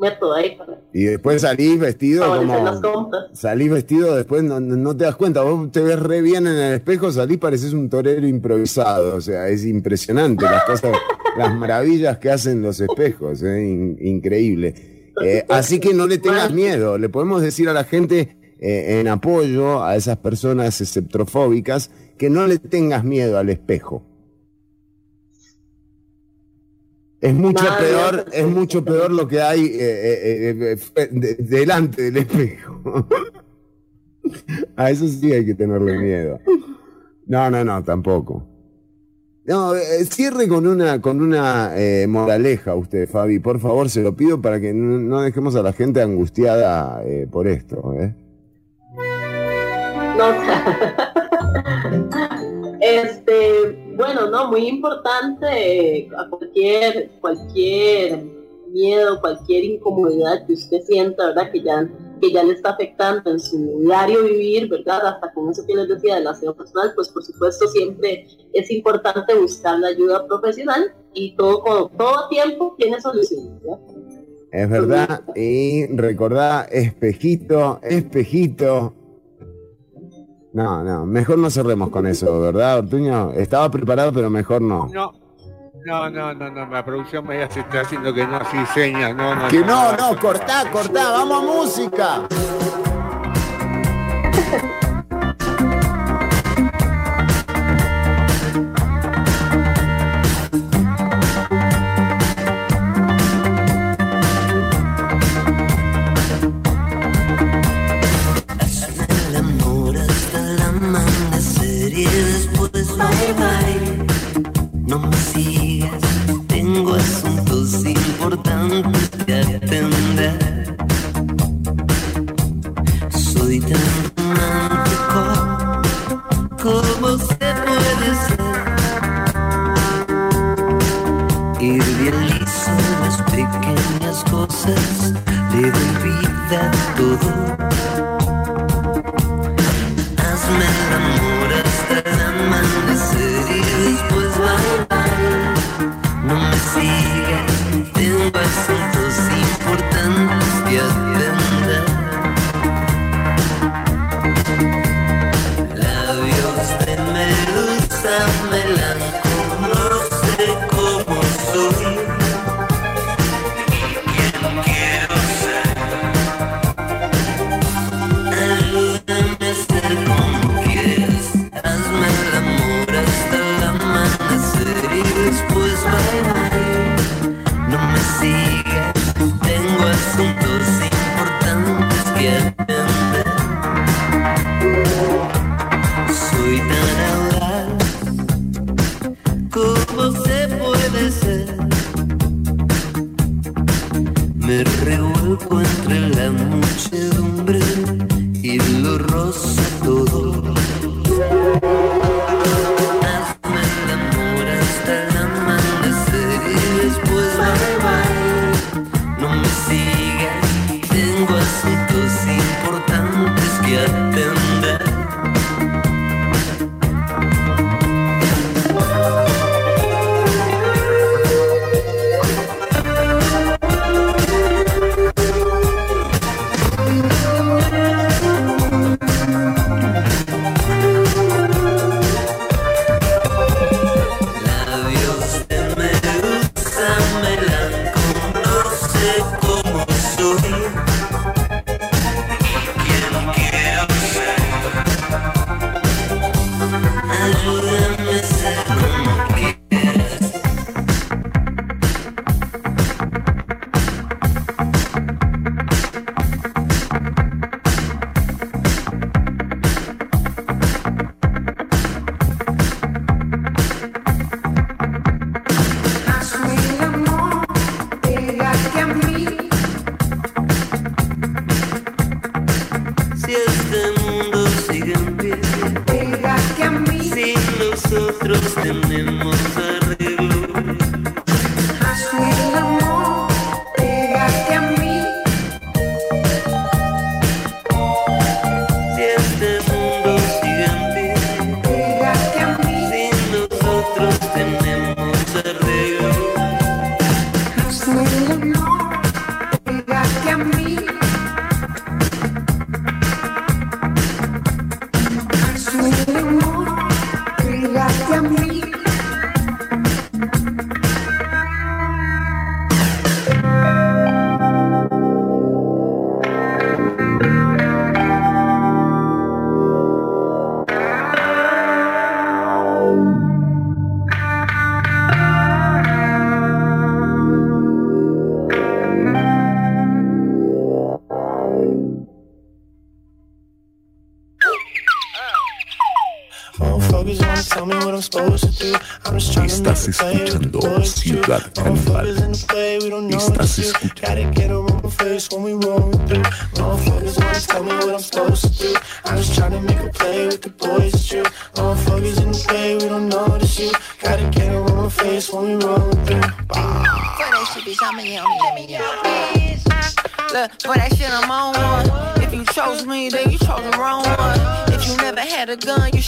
método ahí para Y después salís vestido las como... compras. Salís vestido, después no, no- no te das cuenta. Vos te ves re bien en el espejo, salís, pareces un torero improvisado. O sea, es impresionante las cosas, las maravillas que hacen los espejos. ¿eh? In- increíble. Eh, así que no le tengas miedo. Le podemos decir a la gente eh, en apoyo a esas personas esceptrofóbicas que no le tengas miedo al espejo. Es mucho peor, es mucho peor lo que hay eh, eh, eh, eh, de- delante del espejo. A eso sí hay que tenerle miedo. No, no, no, tampoco. No, eh, cierre con una, con una eh, moraleja usted, Fabi. Por favor, se lo pido para que no, no dejemos a la gente angustiada eh, por esto. ¿eh? Este, bueno, no, muy importante eh, a cualquier, cualquier miedo, cualquier incomodidad que usted sienta, ¿verdad? Que ya, que ya le está afectando en su diario vivir, ¿verdad? Hasta con eso que les decía del aseo personal, pues por supuesto siempre es importante buscar la ayuda profesional y todo, con, todo tiempo tiene solución, ¿verdad? Es verdad. Y recordá, espejito, espejito. No, no, mejor no cerremos con eso, ¿verdad, Ortuño? Estaba preparado, pero mejor no. No, no, no, no, no, la producción me se está haciendo que no, así señas, no, no. Que no, no, cortá, cortá, vamos a música. Bye bye. No me sigas, tengo asuntos importantes que atender. Soy tan romántico, ¿cómo se puede ser? Idealizo las pequeñas cosas, le doy vida a todo.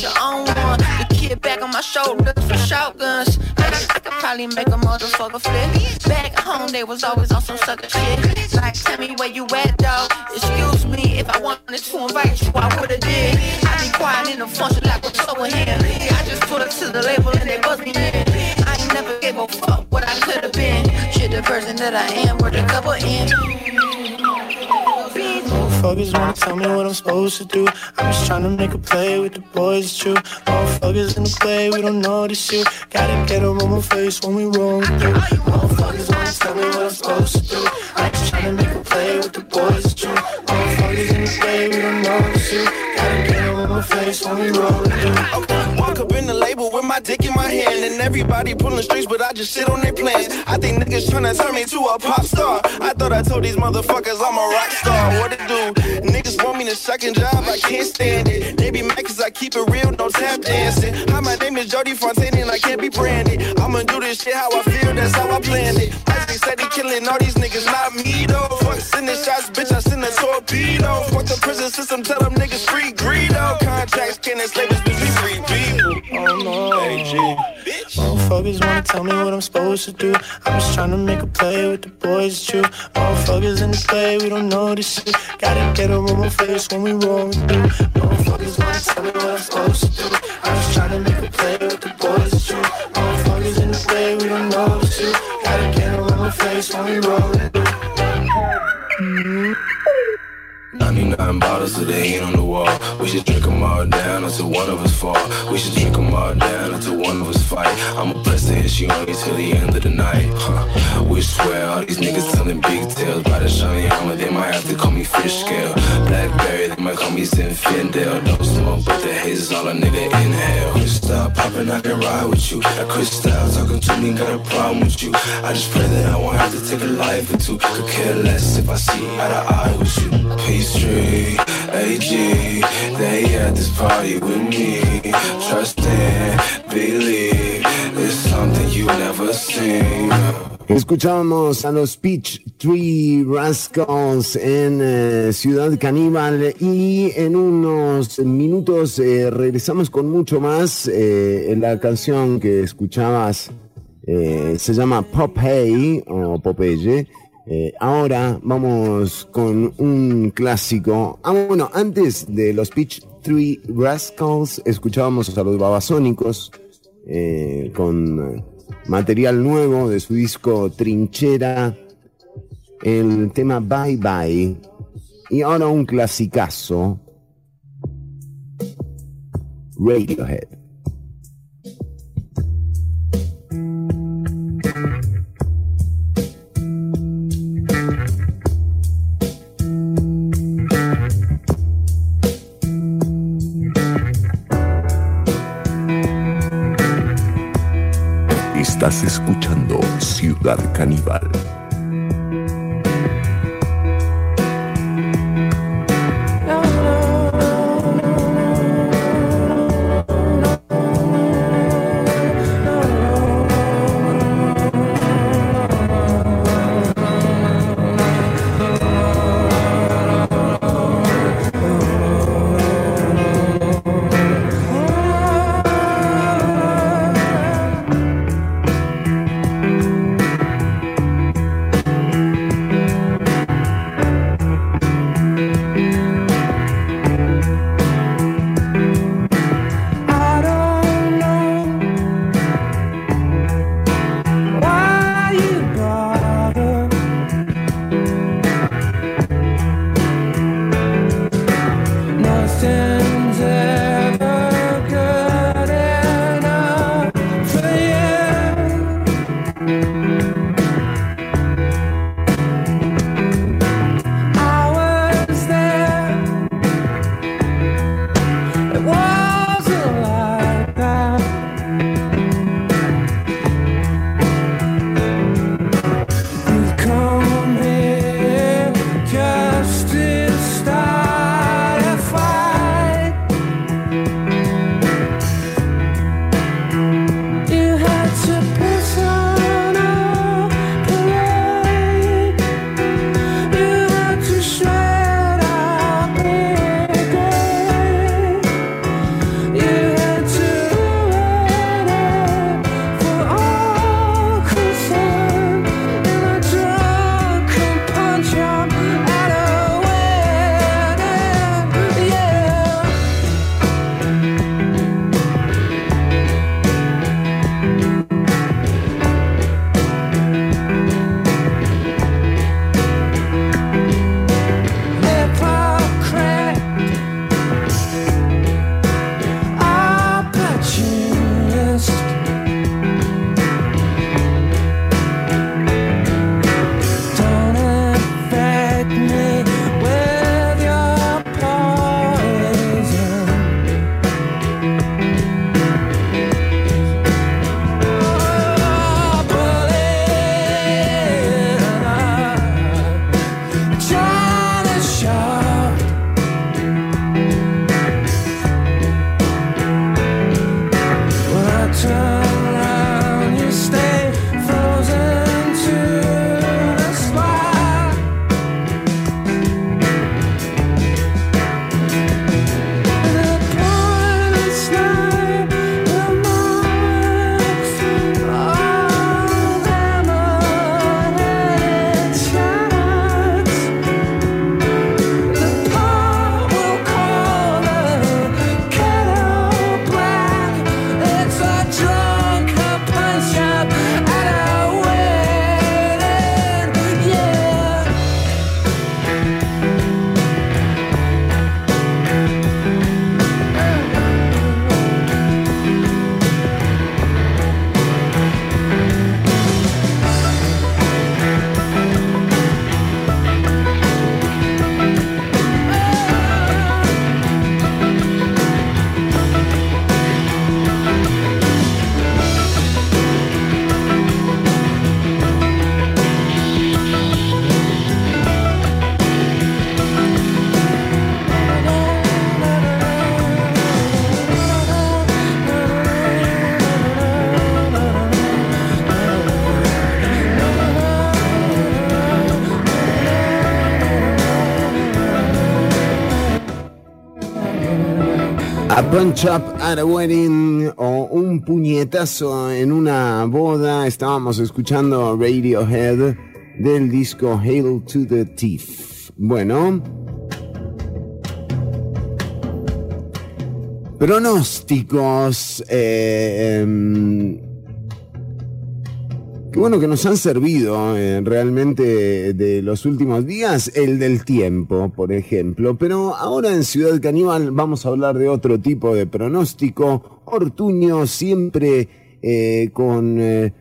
Gun, you should own one. The kid back on my shoulders for shotguns. I, I could probably make a motherfucker flip. Back home, they was always on some sucker shit. Like, tell me where you at, dog. Excuse me, if I wanted to invite you, I would've did. I be quiet in the function like what's over here. I just put up to the label and they buzz me in. I ain't never gave a fuck what I could've been. Shit, the person that I am, worth a couple in. Motherfuckers wanna tell me what I'm supposed to do. I'm just trying to make a play with the boys, it's true. Motherfuckers in the play, we don't notice you. Gotta get on my face when we roll through. Motherfuckers dick in my hand And everybody pulling strings, but I just sit on their plans. I think niggas tryna turn me to a pop star. I thought I told these motherfuckers I'm a rock star. What it do? Niggas want me to second job, I can't stand it. They be mad cause I keep it real, no tap dancing. Hi, my name is Jody Fontaine and I can't be branded. I'ma do this shit how I feel, that's how I planned it. Isaac said he killing all these niggas, not me though. Fuck sending shots, bitch, I send a torpedo. Fuck the prison system, tell them niggas free greedo. Contracts can't enslave us, no. Motherfuckers wanna tell me what I'm supposed to do. I'm just trying to make a play with the boys, it's true. Motherfuckers in the play, we don't know this shit. Gotta get them on my face when we roll through. Motherfuckers wanna tell me what I'm supposed to do. I'm just trying to make a play with the boys, it's true. Motherfuckers in the play, we don't know this shit. Gotta get them on my face when we roll through. 99 bottles of the heat on the wall. We should drink them all down until one of us fall. We should drink them all down until one of us fight. I'ma bless the hit you on you till the end of the night. Huh. We swear all these niggas telling big tales by the shiny hammer. They might have to call me fish scale. Blackberry, they might call me Zinfandel. Don't smoke, but the haze is all a nigga inhale. Crystal popping, I can ride with you. That crystal talking to me, got a problem with you. I just pray that I won't have to take a life or two. Could care less if I see eye to eye with you. Pastry, AG, they at this party with me. Trust and believe, it's something you never seen. Escuchábamos a los Peach Tree Rascals en eh, Ciudad Caníbal y en unos minutos eh, regresamos con mucho más. Eh, la canción que escuchabas se llama Popeye o Popeye. Eh, ahora vamos con un clásico. Ah, bueno, antes de los Peach Tree Rascals escuchábamos a los Babasónicos eh, con material nuevo de su disco Trinchera, el tema Bye Bye. Y ahora un clasicazo, Radiohead. Ciudad Caníbal. Punch up at a wedding o un puñetazo en una boda. Estábamos escuchando Radiohead del disco Hail to the Thief. Bueno. Pronósticos. eh, em, bueno que nos han servido eh, realmente de los últimos días, el del tiempo, por ejemplo. Pero ahora en Ciudad Caníbal vamos a hablar de otro tipo de pronóstico. Ortuño siempre eh, con eh,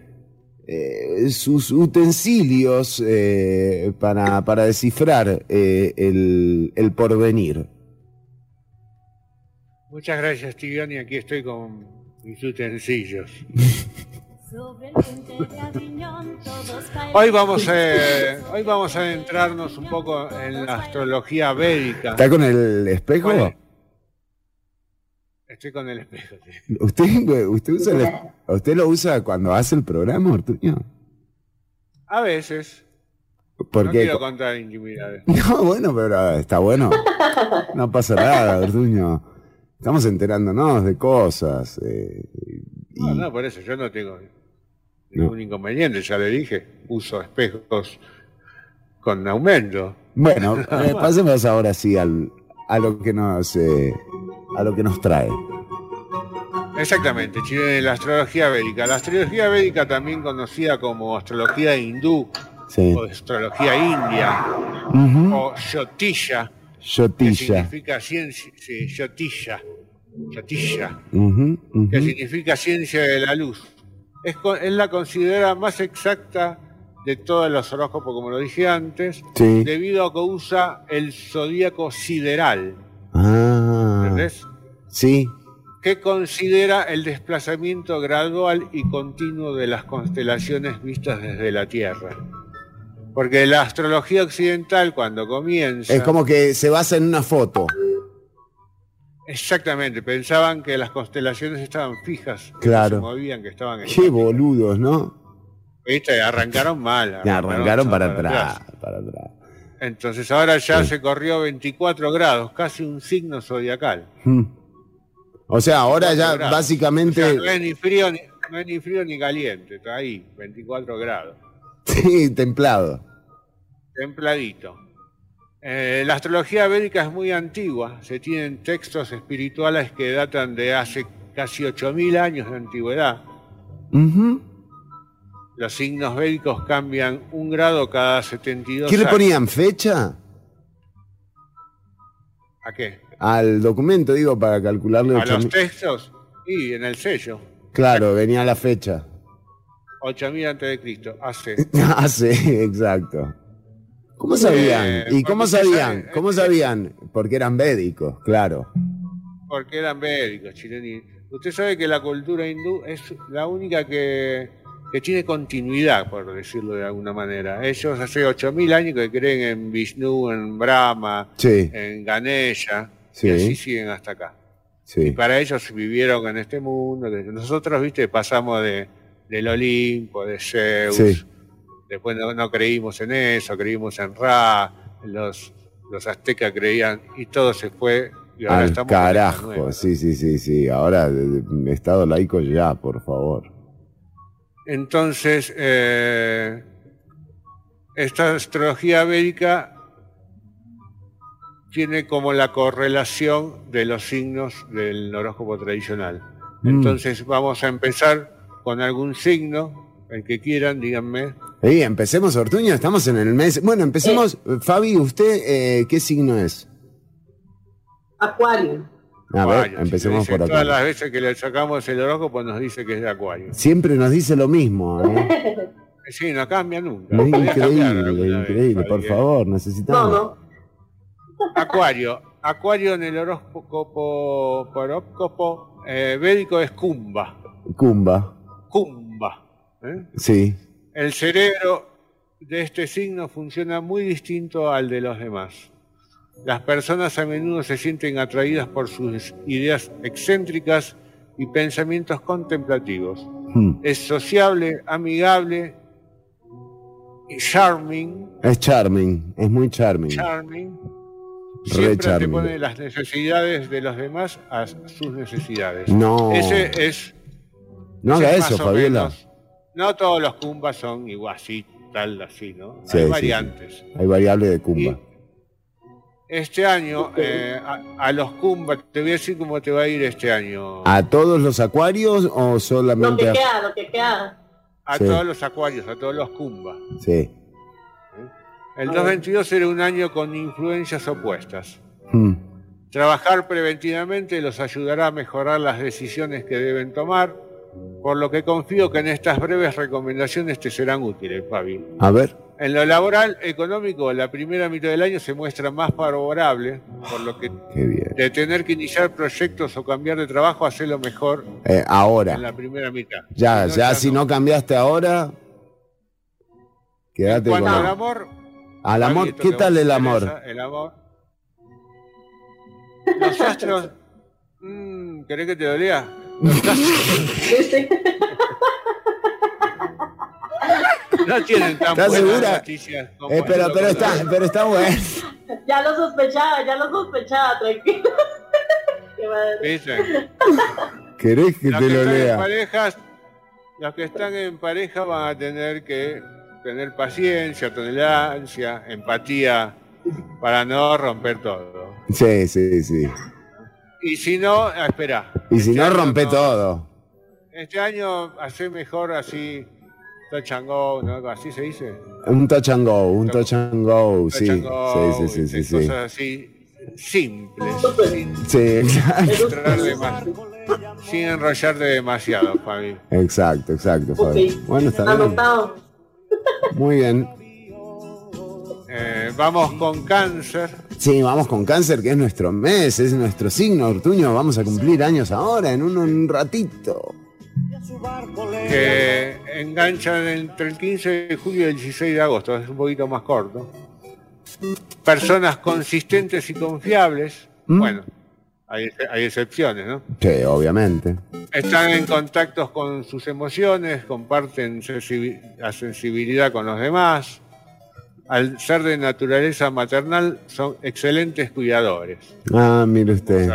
eh, sus utensilios eh, para, para descifrar eh, el, el porvenir. Muchas gracias, Tigran, y aquí estoy con mis utensilios. Hoy vamos, a, hoy vamos a adentrarnos un poco en la astrología védica. ¿Está con el espejo? Estoy con el espejo. sí. ¿Usted, usted, usa el es- ¿Usted lo usa cuando hace el programa, Ortuño? A veces. No Porque quiero contar intimidades. No, bueno, pero está bueno. No pasa nada, Ortuño. Estamos enterándonos de cosas. eh, No, no, por eso yo no tengo ningún inconveniente, ya le dije. Uso espejos con aumento. Bueno, eh, pasemos ahora sí al, a lo que nos eh, a lo que nos trae. Exactamente, Chile, la astrología védica. La astrología védica, también conocida como astrología hindú Sí. o astrología india o que Yotilla. significa ciencia, sí, ujú. que significa ciencia de la luz. Es, es la considerada más exacta de todos los horóscopos, como lo dije antes, Sí. debido a que usa el zodíaco sideral, Ah, ¿entendés? sí. que considera el desplazamiento gradual y continuo de las constelaciones vistas desde la Tierra. Porque la astrología occidental cuando comienza... Es como que se basa en una foto. Exactamente, pensaban que las constelaciones estaban fijas, que Claro. no se movían, que estaban... Qué boludos, ¿no? ¿Viste? Arrancaron mal. Arrancaron para para atrás, para atrás. Entonces ahora ya Sí. se corrió 24 grados, casi un signo zodiacal. Mm. O sea, ahora ya 24 grados. básicamente... O sea, no, es ni frío, ni, no es ni frío ni caliente, está ahí, 24 grados. Sí, templado. templadito. Eh, la astrología védica es muy antigua, se tienen textos espirituales que datan de hace casi 8.000 años de antigüedad. Los signos védicos cambian un grado cada 72 ¿Qué le años. ponían fecha? ¿A qué? Al documento, digo, para calcularle ¿A los textos? Y en el sello, Claro, venía la fecha. 8.000 antes de Cristo, hace. sí, exacto. ¿Cómo sabían? ¿Y cómo sabían? ¿Cómo sabían? Porque eran médicos, claro. Porque eran védicos, chilenos. Usted sabe que la cultura hindú es la única que, que tiene continuidad, por decirlo de alguna manera. Ellos hace 8.000 años que creen en Vishnu, en Brahma, Sí. en Ganesha, Sí. y así siguen hasta acá. Y para ellos vivieron en este mundo. Nosotros, viste, pasamos de, del Olimpo, de Zeus. Sí. Después no, no creímos en eso, creímos en Ra. Los, los aztecas creían y todo se fue. Y ahora Al estamos carajo, nueva. sí, sí, sí, sí. Ahora, Estado laico ya, por favor. Entonces, eh, esta astrología védica tiene como la correlación de los signos del horóscopo tradicional. Mm. Entonces vamos a empezar con algún signo, el que quieran, díganme. Sí, empecemos, Ortuño, estamos en el mes. Bueno, empecemos. Fabi, ¿usted eh, qué signo es? Acuario. A ver, Acuario, empecemos si por dice, Todas acá. las veces que le sacamos el horóscopo nos dice que es de Acuario. Siempre nos dice lo mismo, ¿eh? Sí, no cambia nunca. Cambiar increíble, vez, increíble. Por ¿eh? favor, necesitamos. Acuario. Acuario en el horóscopo, horóscopo eh, védico es Kumba. Cumba, Kumba. ¿eh? sí. El cerebro de este signo funciona muy distinto al de los demás. Las personas a menudo se sienten atraídas por sus ideas excéntricas y pensamientos contemplativos. Hmm. Es sociable, amigable y charming, Es charming, es muy charming. charming Re Siempre charming. pone las necesidades de los demás a sus necesidades. No. Ese es. No haga es eso, Fabiola. menos- No todos los cumbas son igual así, tal, así, ¿no? Sí, Hay sí, variantes. sí. Hay variable de cumba. Este año, eh, a, a los cumbas, te voy a decir cómo te va a ir este año. ¿A todos los acuarios o Lo solamente que a.? queda, lo que queda. A Sí. todos los acuarios, a todos los cumbas. Sí. El 2022 será un año con influencias opuestas. Hmm. Trabajar preventivamente los ayudará a mejorar las decisiones que deben tomar, por lo que confío que en estas breves recomendaciones te serán útiles, Fabi. A ver. En lo laboral, económico, la primera mitad del año se muestra más favorable, por lo que Qué bien. de tener que iniciar proyectos o cambiar de trabajo, hacerlo mejor Eh, ahora. en la primera mitad. Ya, Si no, ya, si no cambiaste ahora, quédate con. Al amor, Al amor, ¿qué tal el amor? interesa, El amor. Los astros. mm, ¿Querés que te astros no tienen tan ¿Estás segura? noticias como Eh, pero, pero está, contrario. pero está bueno. Ya lo sospechaba, ya lo sospechaba, tranquilo. Qué madre. ¿Querés que Los te que lo lea? parejas, los que están en pareja van a tener que tener paciencia, tolerancia, empatía para no romper todo. Sí, sí, sí. Y si no, ah, espera. Y si no, año rompe no. todo. Este año hace mejor así, touch and go, ¿no? Así se dice. Un touch and go, un touch and go, Touch sí. and go, Sí, sí, sí, sí, sí. Cosas así simples, sin, Sí, exacto. sin enrollarte demasiado, Fabi. Exacto, exacto, Fabi. Bueno, está bien. Anotado. Muy bien. Eh, vamos con cáncer. Sí, vamos con cáncer, que es nuestro mes, es nuestro signo, Ortuño. Vamos a cumplir años ahora, en un, un ratito. que enganchan entre el 15 de julio y el 16 de agosto, es un poquito más corto. Personas consistentes y confiables, ¿Mm? bueno, hay, hay excepciones, ¿no? Sí, obviamente. Están en contactos con sus emociones, comparten la sensibilidad con los demás. Al ser de naturaleza maternal, son excelentes cuidadores. Ah, mire usted.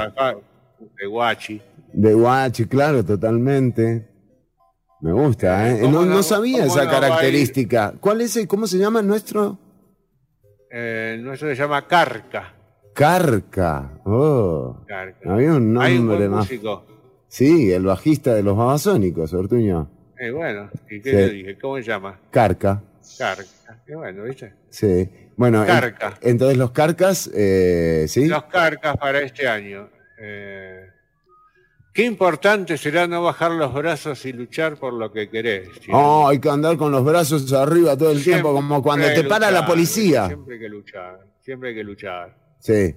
De guachi. De guachi, claro, totalmente. Me gusta, ¿eh? ¿Cómo No, sabía esa característica. ¿Cuál es el, cómo se llama nuestro? Eh, nuestro se llama Carca. Carca. Oh. Carca. Había un Hay un nombre más. Sí, el bajista de los babasónicos, Ortuño. Eh, bueno, ¿y qué Sí. le dije? ¿Cómo se llama? Carca. Carca. Qué bueno, ¿viste? Sí. Bueno, en- Carca. entonces los carcas, eh, ¿sí? Los carcas para este año. Eh, qué importante será no bajar los brazos y luchar por lo que querés. Oh, hay que andar con los brazos arriba todo el tiempo, como cuando te para la policía. Siempre hay que luchar, siempre hay que luchar. Sí.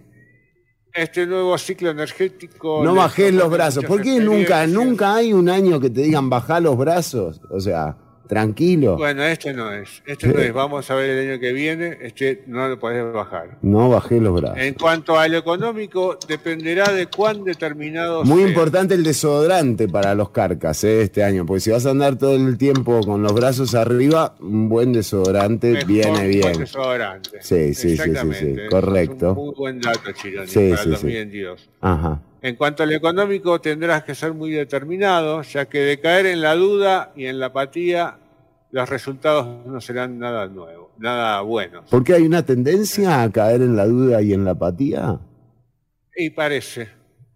Este nuevo ciclo energético... No bajes los brazos. ¿Por qué nunca, nunca hay un año que te digan bajar los brazos? O sea, tranquilo. Bueno, este no es. Este no es. Vamos a ver el año que viene. Este no lo podés bajar. No bajé los brazos. En cuanto a lo económico, dependerá de cuán determinado Muy sea. importante el desodorante para los carcas eh, este año, porque si vas a andar todo el tiempo con los brazos arriba, un buen desodorante Mejor viene un buen bien. desodorante. Sí, sí, sí, sí, sí, correcto. Es un muy buen dato, Chironi, Sí, para sí. 2022. Ajá. En cuanto a lo económico, tendrás que ser muy determinado, ya que de caer en la duda y en la apatía, los resultados no serán nada nuevo, nada buenos. ¿Por qué hay una tendencia a caer en la duda y en la apatía? Y parece.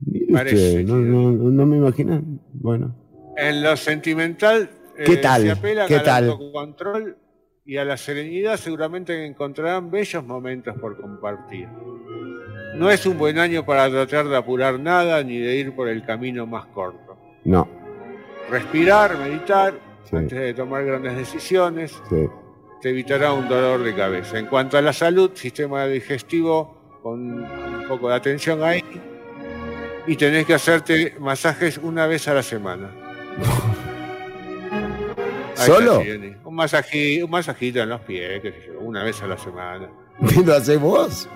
Mire Parece, usted, no, no, no me imagino. Bueno. En lo sentimental, eh, ¿Qué tal? se apelan ¿Qué al tal? autocontrol y a la serenidad, seguramente encontrarán bellos momentos por compartir. No es un buen año para tratar de apurar nada ni de ir por el camino más corto. No. Respirar, meditar, Sí. antes de tomar grandes decisiones, Sí. te evitará un dolor de cabeza. En cuanto a la salud, sistema digestivo, con un poco de atención ahí, y tenés que hacerte masajes una vez a la semana. Ahí ¿Solo? Un, masaji- un masajito en los pies, qué sé yo, una vez a la semana. ¿Lo haces vos?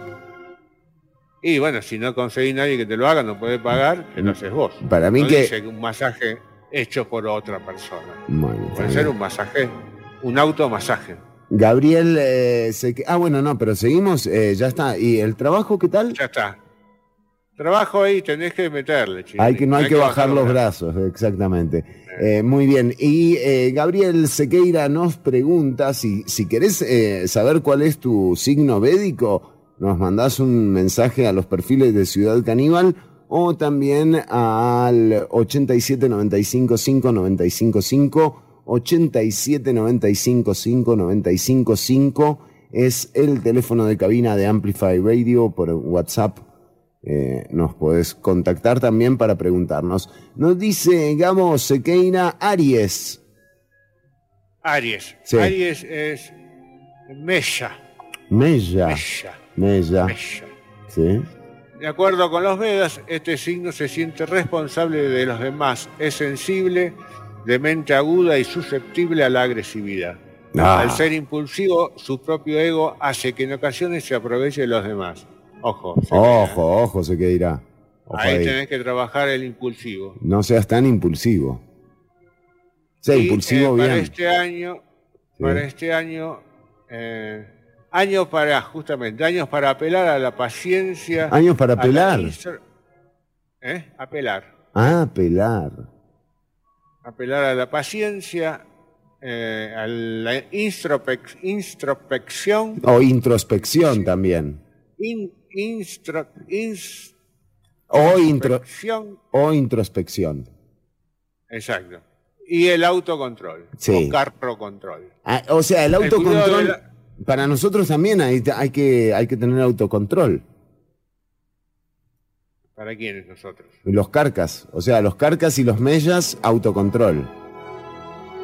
Y bueno, si no conseguís nadie que te lo haga, no podés pagar, que lo haces vos. Para mí No que- dice un masaje hecho por otra persona. Bueno, Puede ser un masaje, un automasaje. Gabriel, eh, se ah, bueno, no, pero seguimos, eh, ya está. ¿Y el trabajo qué tal? Ya está. Trabajo ahí, tenés que meterle, chile. Hay que, no hay, que, bajar los brazos, exactamente. Eh, muy bien. Y eh, Gabriel Sequeira nos pregunta si, si querés eh, saber cuál es tu signo védico, nos mandás un mensaje a los perfiles de Ciudad Caníbal o también al 87 95 5 95 5, 87 95 5 95 5 es el teléfono de cabina de Amplify Radio por WhatsApp eh, nos podés contactar también para preguntarnos. Nos dice Gabo Sequeira Aries. Aries. Sí. Aries es Mella. Mella. Mella. Mella. Mella. Sí. De acuerdo con los Vedas, este signo se siente responsable de los demás, es sensible, de mente aguda y susceptible a la agresividad. Ah. Al ser impulsivo, su propio ego hace que en ocasiones se aproveche de los demás. Ojo, se- Ojo, ojo, Sequeira. Ojo ahí ahí. tenés que trabajar el impulsivo. No seas tan impulsivo. Sea Y, impulsivo eh, para bien. este año, para este año, eh, años para, justamente, años para apelar a la paciencia. Años para apelar. ¿Eh? Apelar. Ah, pelar. apelar a la paciencia, eh, a la introspec- introspección, O introspección también. in- instro- ins- O, intro, introspección, o introspección. exacto, y el autocontrol, Sí. o carro control. Ah, o sea, el autocontrol. Para nosotros también hay, hay, que, hay que tener autocontrol. ¿Para quiénes nosotros? Los carcas. O sea, los carcas y los mellas, autocontrol.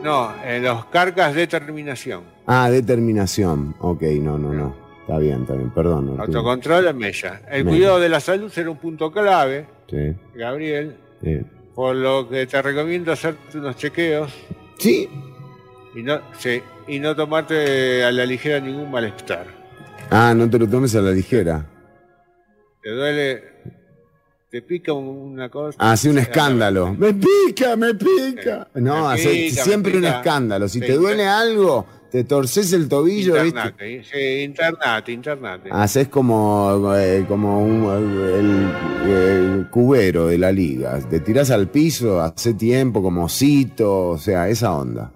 No, en los cargas determinación. Ah, determinación. Ok, no, no, no. Está bien, está bien. Perdón. Autocontrol en mella. El Mella. cuidado de la salud será un punto clave, Sí, Gabriel, sí. por lo que te recomiendo hacerte unos chequeos Sí. y no, sí, y no tomarte a la ligera ningún malestar. Ah, no te lo tomes a la ligera. Te duele, te pica un- una cosa. Hace un escándalo. Me pica, me pica. No, Me pica, siempre un escándalo. Si Sí, te duele algo, te torces el tobillo, ¿viste? Internate, sí, internate, internate. Haces como, eh, como un- el, el cubero de la liga. Te tirás al piso hace tiempo, como osito, o sea, esa onda.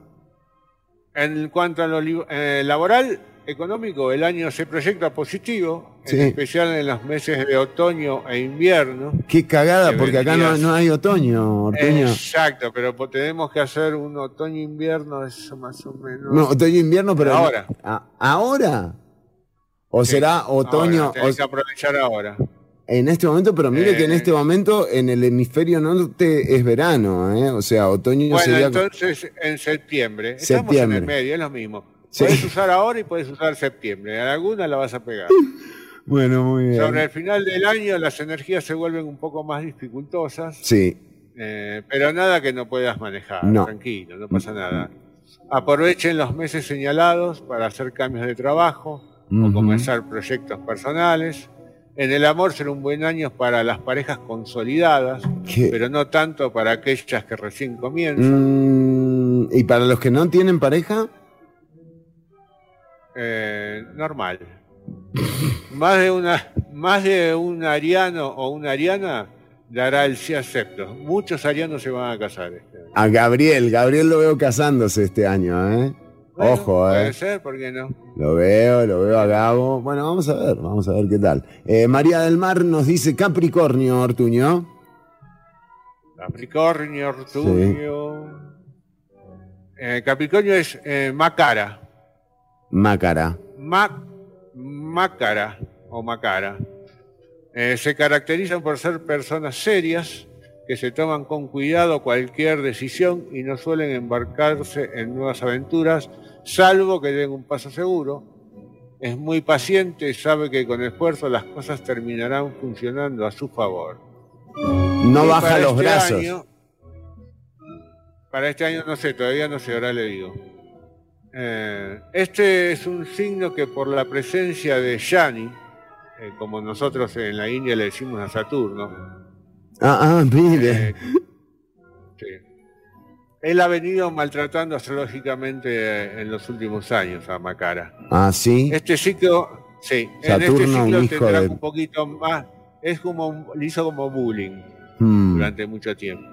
En cuanto a lo eh, laboral, económico, el año se proyecta positivo, Sí. en especial en los meses de otoño e invierno. Qué cagada, Que porque acá no, no hay otoño. Exacto, pero tenemos que hacer un otoño-invierno, eso más o menos. No, otoño-invierno, pero... Ahora. Ah, ¿Ahora? ¿O será otoño? Ahora, tenés o- que aprovechar ahora. En este momento, pero mire que en Eh. este momento en el hemisferio norte es verano, ¿eh? O sea, otoño Bueno, sería... entonces en septiembre. Estamos en el medio, es lo mismo. Sí. Puedes usar ahora y puedes usar septiembre. En alguna la vas a pegar. Bueno, muy bien. Sobre el final del año las energías se vuelven un poco más dificultosas, Sí, eh, pero nada que no puedas manejar. No. Tranquilo, no pasa nada. Aprovechen los meses señalados para hacer cambios de trabajo o comenzar proyectos personales. En el amor será un buen año para las parejas consolidadas, ¿Qué? pero no tanto para aquellas que recién comienzan. Mm, ¿Y para los que no tienen pareja? Eh, normal. más de una, más de un ariano o una ariana dará el sí acepto. Muchos arianos se van a casar este año. A Gabriel, Gabriel lo veo casándose este año, ¿eh? Bueno, Ojo, Puede ¿eh? ser, ¿por qué no? Lo veo, lo veo a Gabo. Bueno, vamos a ver, vamos a ver qué tal. Eh, María del Mar nos dice Capricornio, Ortuño. Capricornio, Ortuño. Eh, Capricornio es eh, Macara. Mácara. Ma- Mácara o Macara. Eh, se caracterizan por ser personas serias que se toman con cuidado cualquier decisión y no suelen embarcarse en nuevas aventuras, salvo que den un paso seguro. Es muy paciente y sabe que con esfuerzo las cosas terminarán funcionando a su favor. No Y baja los este brazos. año- para este año no sé, todavía no sé, ahora le digo. Eh, este es un signo que por la presencia de Yani, eh, como nosotros en la India le decimos a Saturno, Ah, ah, mire. eh, sí. Él ha venido maltratando astrológicamente eh, en los últimos años a Macara. Ah, sí. Este ciclo, sí, en Saturno, este un ciclo hijo tendrá de- un poquito más, es como, un- le hizo como bullying Hmm. durante mucho tiempo.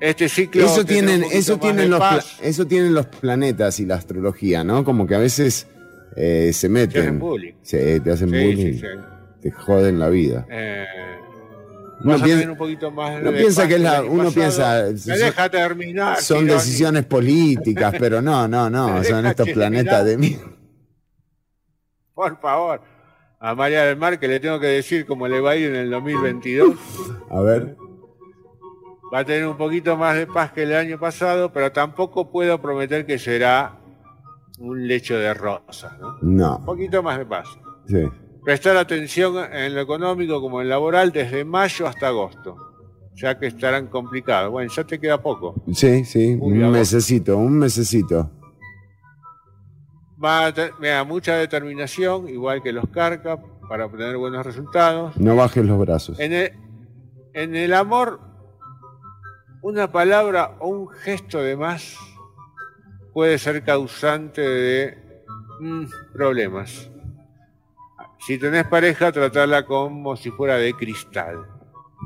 Este ciclo Eso tienen, un eso tienen los, eso tienen los planetas y la astrología, ¿no? Como que a veces eh, se meten. Te hacen bullying. Sí, te hacen Sí, bullying. sí. Te joden la vida. Eh, Uno piensa- tener un poquito más uno de piensa paz que es la- uno pasado. piensa, Me son- deja terminar. Son Tironi. decisiones políticas, pero no, no, no, son estos planetas de mí. Por favor. A María del Mar que le tengo que decir cómo le va a ir en el 2022. A ver. Va a tener un poquito más de paz que el año pasado, pero tampoco puedo prometer que será un lecho de rosas. ¿no? Un No, poquito más de paz. sí. Prestar atención en lo económico como en laboral desde mayo hasta agosto, ya que estarán complicados. Bueno, ya te queda poco. Sí, sí, un mesecito, un mesecito. Va a tener mucha determinación, igual que los Carca, para obtener buenos resultados. No bajes los brazos. En el, en el amor, una palabra o un gesto de más puede ser causante de mm, problemas. Si tenés pareja, tratarla como si fuera de cristal.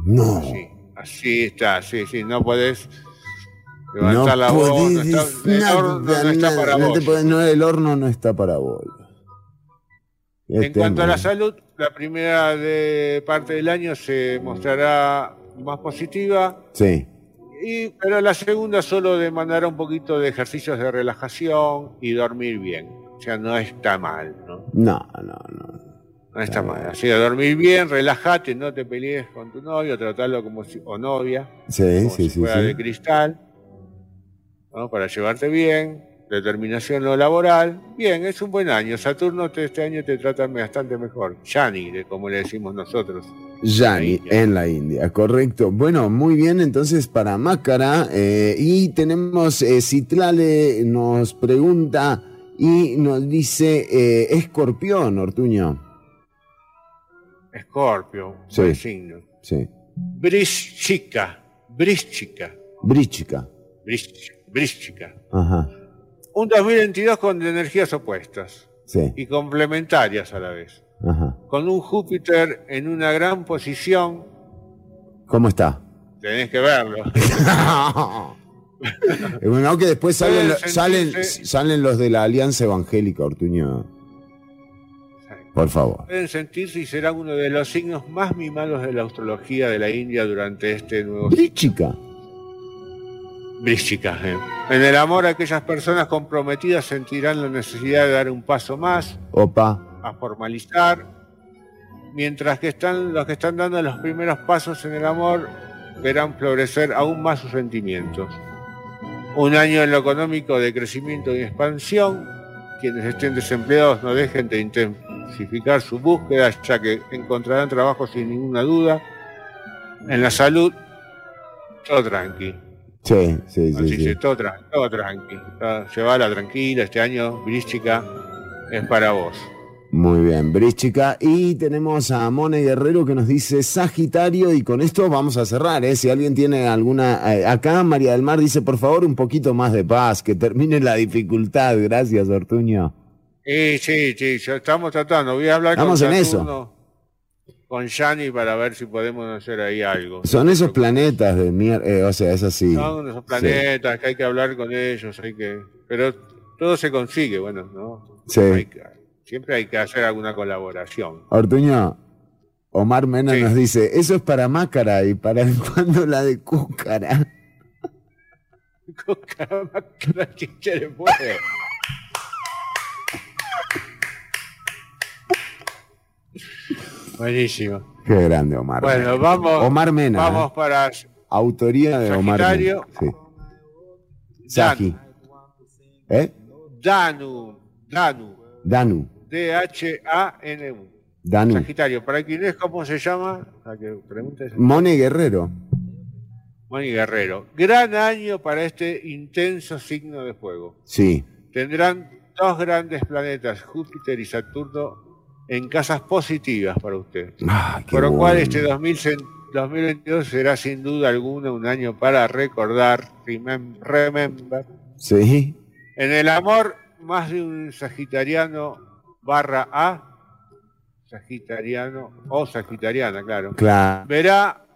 No. Sí, así está, sí, sí, no podés levantar No la voz, no está, el nada, horno no está para vos. te podés- no, el horno no está para vos. En Este, cuanto a la salud, la primera de parte del año se mostrará más positiva, Sí. y, pero la segunda solo demandará un poquito de ejercicios de relajación y dormir bien. O sea, no está mal, ¿no? No, no, no. No está mal. Así que dormir bien, relájate, no te pelees con tu novio, tratarlo como si, o novia, Sí, como sí, si sí, fuera de cristal, ¿no? Para llevarte bien, determinación lo laboral. Bien, es un buen año. Saturno te- este año te trata bastante mejor. Yani, de como le decimos nosotros. Yani, en la India, correcto. Bueno, muy bien, entonces para Mácara. eh, y tenemos, eh, Citlale nos pregunta y nos dice, eh, Escorpión, Ortuño. Escorpio, Sí. buen signo. Sí. Brischica, Brischica. Brischica, Brischica. Ajá. Un 2022 con energías opuestas Sí. y complementarias a la vez. Ajá. Con un Júpiter en una gran posición, ¿Cómo está? tenés que verlo. Bueno, que después salen, salen, salen los de la Alianza Evangélica, Ortuño. Por favor. Pueden sentirse y serán uno de los signos más mimados de la astrología de la India durante este nuevo Bríchica. Brística, eh. En el amor, aquellas personas comprometidas sentirán la necesidad de dar un paso más, Opa. a formalizar, mientras que están los que están dando los primeros pasos en el amor verán florecer aún más sus sentimientos. Un año en lo económico de crecimiento y expansión. Quienes estén desempleados no dejen de intensificar su búsqueda, ya que encontrarán trabajo sin ninguna duda. En la salud, todo tranqui. Sí, sí, sí. Así sí. todo, tra- todo tranqui. Llevala tranquila, este año Brística es para vos. Muy bien, Bríchica. Y tenemos a Mone Guerrero que nos dice Sagitario y con esto vamos a cerrar. ¿eh? Si alguien tiene alguna... eh, acá María del Mar dice, por favor, un poquito más de paz, que termine la dificultad. Gracias, Ortuño. Sí, sí, sí, ya estamos tratando. Voy a hablar Estamos con en eso. Saturno, con Yani para ver si podemos hacer ahí algo. Son esos planetas de mierda, o sea, es así. Son esos Sí. planetas que hay que hablar con ellos, hay que... Pero todo se consigue, bueno, ¿no? Sí. Hay que- siempre hay que hacer alguna colaboración. Ortuño, Omar Mena nos dice, eso es para Mácara y para cuando la de Cúcara. ¿Quién le puede? Buenísimo. Qué grande, Omar. Bueno, vamos. Omar Mena. Vamos ¿eh? para Autoría de Omar Sagitario. Mena. Sí. Sagi. ¿Eh? Danu. Danu. Danu. D-H-A-N-U. Danu. Sagitario. Para quien es, ¿cómo se llama? A que preguntes. Mone Guerrero. Moni Guerrero. Gran año para este intenso signo de fuego. Sí. Tendrán dos grandes planetas, Júpiter y Saturno, en casas positivas para usted. Ah, Por lo cual bueno. este 2022 será sin duda alguna un año para recordar, remem- remember. Sí. En el amor, más de un sagitariano barra A, sagitariano o sagitariana, claro. Claro. Verá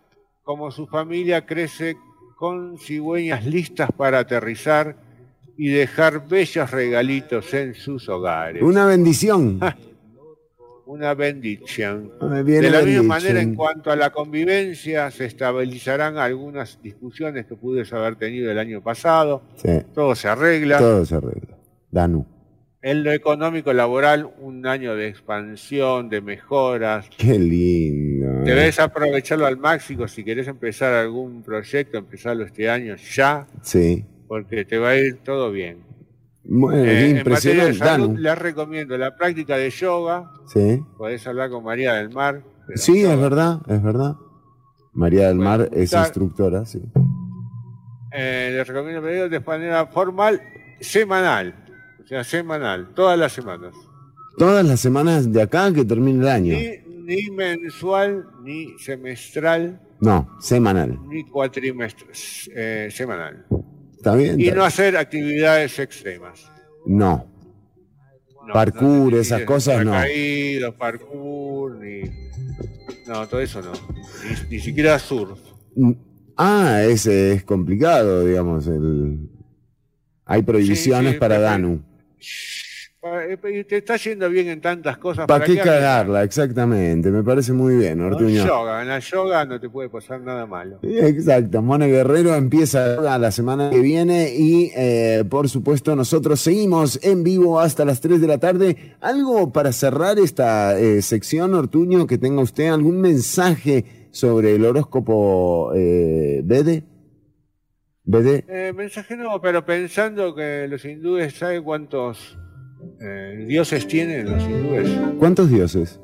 como su familia crece con cigüeñas listas para aterrizar y dejar bellos regalitos en sus hogares. Una bendición. Una bendición. De la misma manera, en cuanto a la convivencia, se estabilizarán algunas discusiones que pudes haber tenido el año pasado. Sí. Todo se arregla. Todo se arregla. Danu. En lo económico laboral, un año de expansión, de mejoras. Qué lindo. eh. Debes aprovecharlo al máximo. Si querés empezar algún proyecto, empezarlo este año ya, Sí. porque te va a ir todo bien. Eh, qué en materia de impresionante, salud, Danu. les recomiendo la práctica de yoga. Sí. Podés hablar con María del Mar. de Sí, es verdad, es verdad. María del Mar es estar- instructora, sí. Eh, les recomiendo pedir de manera formal, semanal. O sea, semanal, todas las semanas. Todas las semanas de acá que termine el año. Ni, ni mensual, ni semestral, No, semanal. ni cuatrimestral, eh, semanal. ¿Está bien? Y no hacer actividades extremas. No. No, Parkour, no esas cosas no. paracaídas, parkour, ni... No, todo eso no. Ni, ni siquiera surf. Mm, Ah, ese es complicado, digamos. El... Hay prohibiciones sí, para Danu. Pa- eh, Te está yendo bien en tantas cosas. ¿Para qué cagarla? Exactamente. Me parece muy bien, No, Ortuño. yoga, en la yoga no te puede pasar nada malo. Exacto, Mone Guerrero empieza la semana que viene y eh, por supuesto nosotros seguimos en vivo hasta las 3 de la tarde. ¿Algo para cerrar esta eh, sección, Ortuño, que tenga usted algún mensaje sobre el horóscopo eh, Bede? ¿Bede? Eh, mensaje no, pero pensando que los hindúes, ¿saben cuántos eh, dioses tienen los hindúes? ¿Cuántos dioses?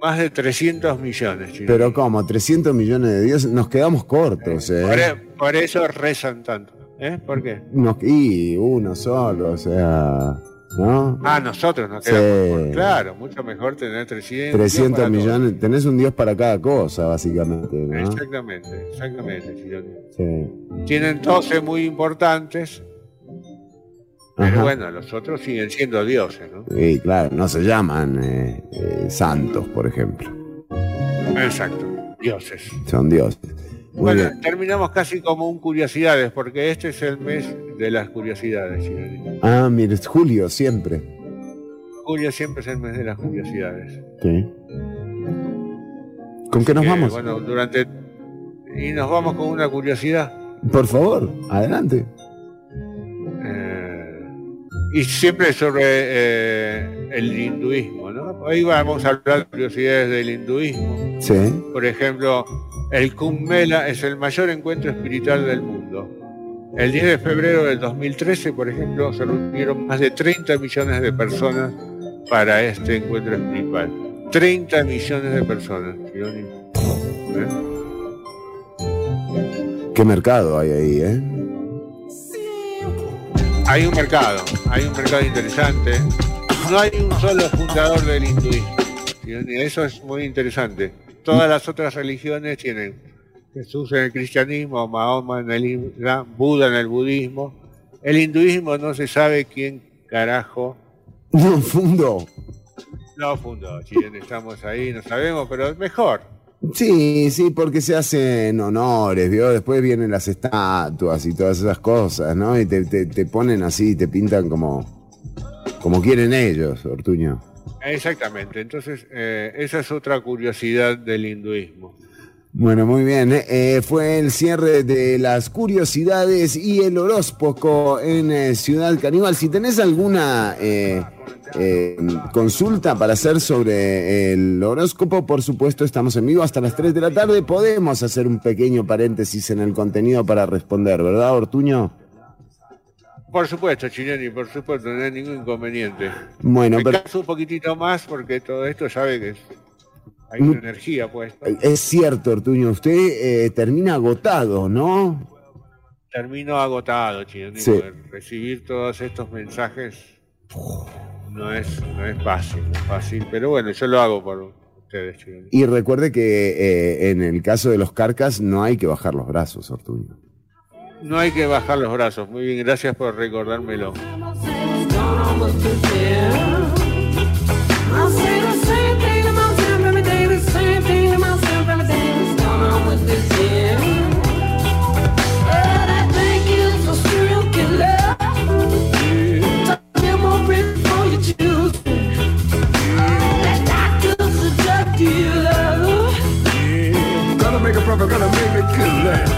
Más de 300 millones. chicos. Pero como 300 millones de dioses, nos quedamos cortos, ¿eh? Por, e- por eso rezan tanto. ¿Eh? ¿Por qué? Nos- y uno solo, o sea, ¿no? Ah, nosotros nos Sí. quedamos. por- Claro, mucho mejor tener 300. 300 para todos. millones, tenés un dios para cada cosa, básicamente, ¿no? Exactamente, exactamente. Sí. Tienen 12 muy importantes, pero Ajá. bueno, los otros siguen siendo dioses, ¿no? Y claro, no se llaman eh, eh, santos, por ejemplo. Exacto, dioses. Son dioses. Muy bueno, bien. terminamos casi como un curiosidades, porque este es el mes de las curiosidades. Ah, mire, es Julio, siempre. Julio siempre es el mes de las curiosidades. Sí. ¿Con qué nos Que, vamos? Bueno, durante... Y nos vamos con una curiosidad. Por favor, adelante. Y siempre sobre eh, el hinduismo, ¿no? Hoy vamos a hablar de curiosidades del hinduismo. Sí. Por ejemplo, el Kumbh Mela es el mayor encuentro espiritual del mundo. El 10 de febrero del 2013, por ejemplo, se reunieron más de 30 millones de personas para este encuentro espiritual. 30 millones de personas. ¿Eh? ¿Qué mercado hay ahí, eh? Hay un mercado, hay un mercado interesante. No hay un solo fundador del hinduismo. Y Eso es muy interesante. Todas las otras religiones tienen Jesús en el cristianismo, Mahoma en el Islam, Buda en el budismo. El hinduismo no se sabe quién carajo No, fundo. lo fundó. Chile, estamos ahí, no sabemos, pero es mejor. Sí, sí, porque se hacen honores, ¿vio? Después vienen las estatuas y todas esas cosas, ¿no? Y te, te- te ponen así, te pintan como, como quieren ellos, Ortuño. Exactamente. Entonces, eh, esa es otra curiosidad del hinduismo. Bueno, muy bien. ¿eh? Eh, fue el cierre de las curiosidades y el horóscopo en eh, Ciudad Caníbal. Si tenés alguna eh, eh, consulta para hacer sobre el horóscopo, por supuesto, estamos en vivo hasta las 3 de la tarde. Podemos hacer un pequeño paréntesis en el contenido para responder, ¿verdad, Ortuño? Por supuesto, Chileni, por supuesto, no hay ningún inconveniente. Bueno, Me pero un poquitito más porque todo esto sabe que es- hay una energía puesta. es cierto, Ortuño, usted eh, termina agotado, ¿no? Termino agotado, Sí. porque recibir todos estos mensajes no es, no es fácil, fácil, pero bueno, yo lo hago por ustedes. Y recuerde que eh, en el caso de los carcas no hay que bajar los brazos, Ortuño. No hay que bajar los brazos, muy bien, gracias por recordármelo. brother gonna make it good. them.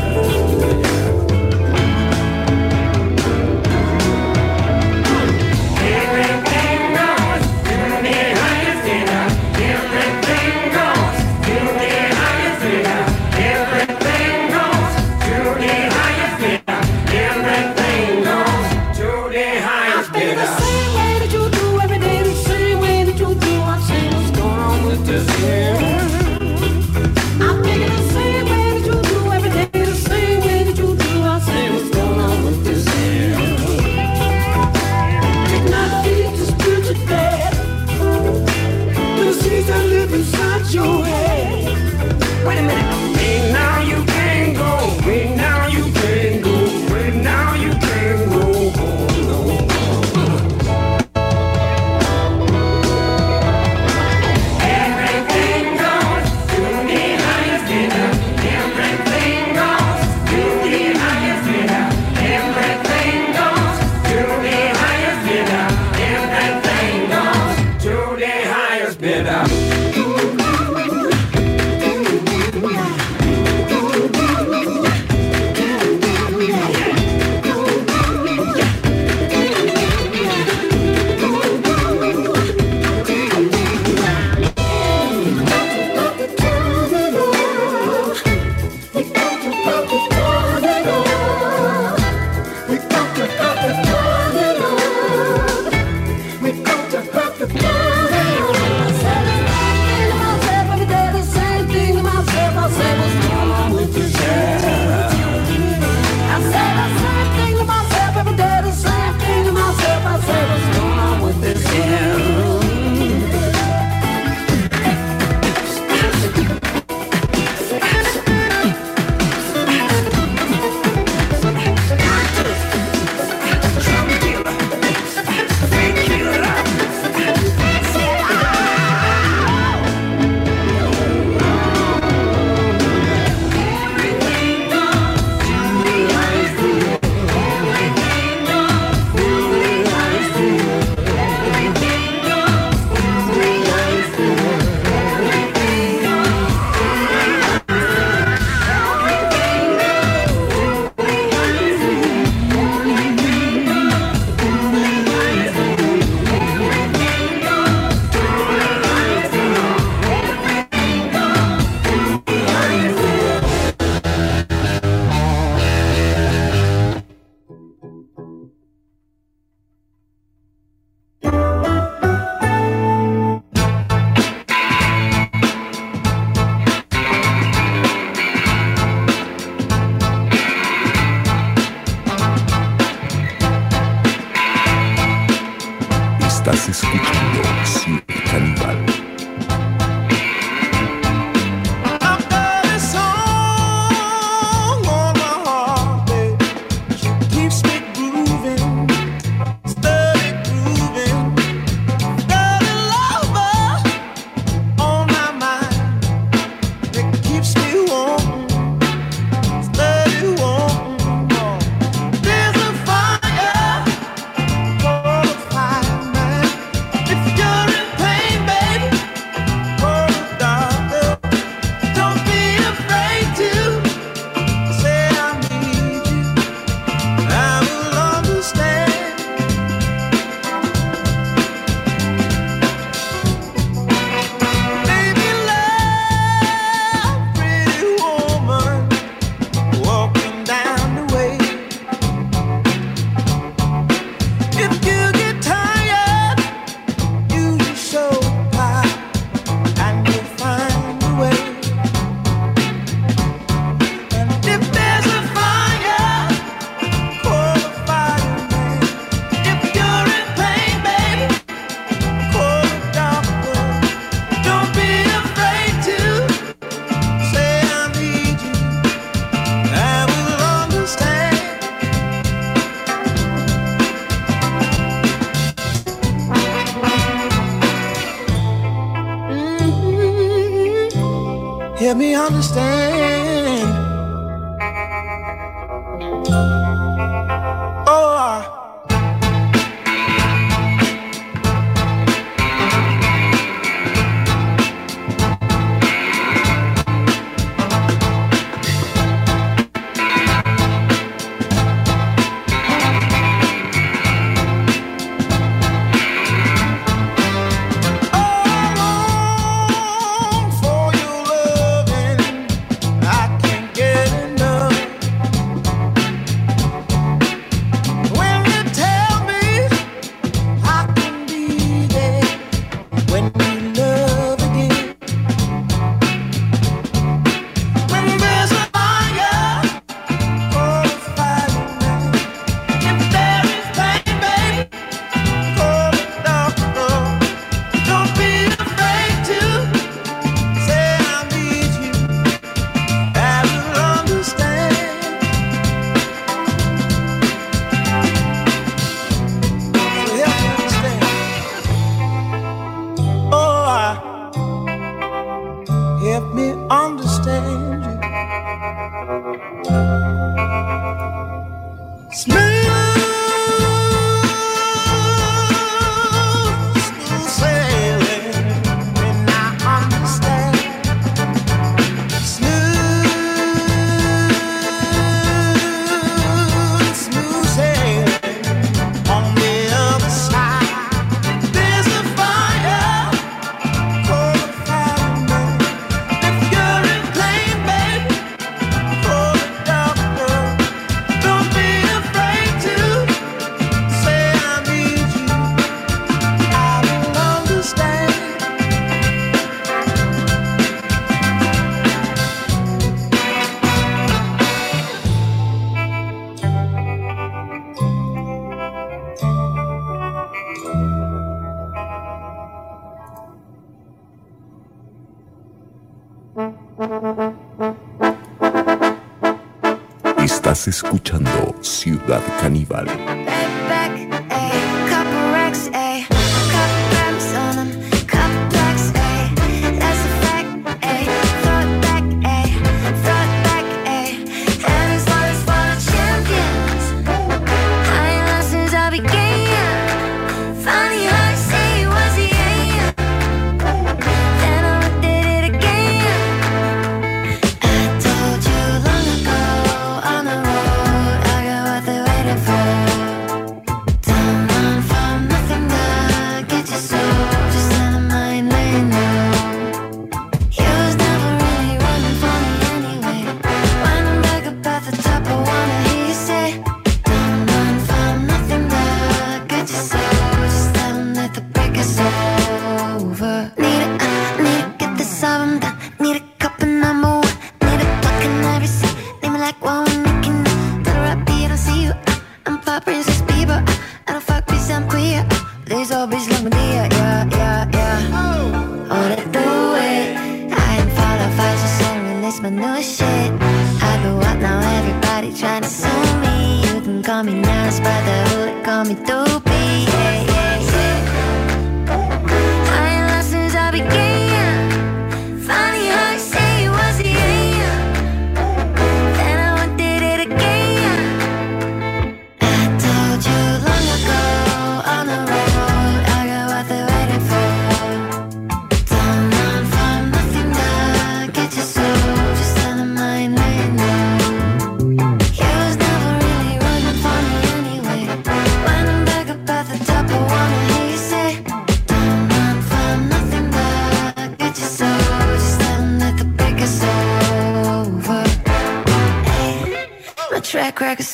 understand.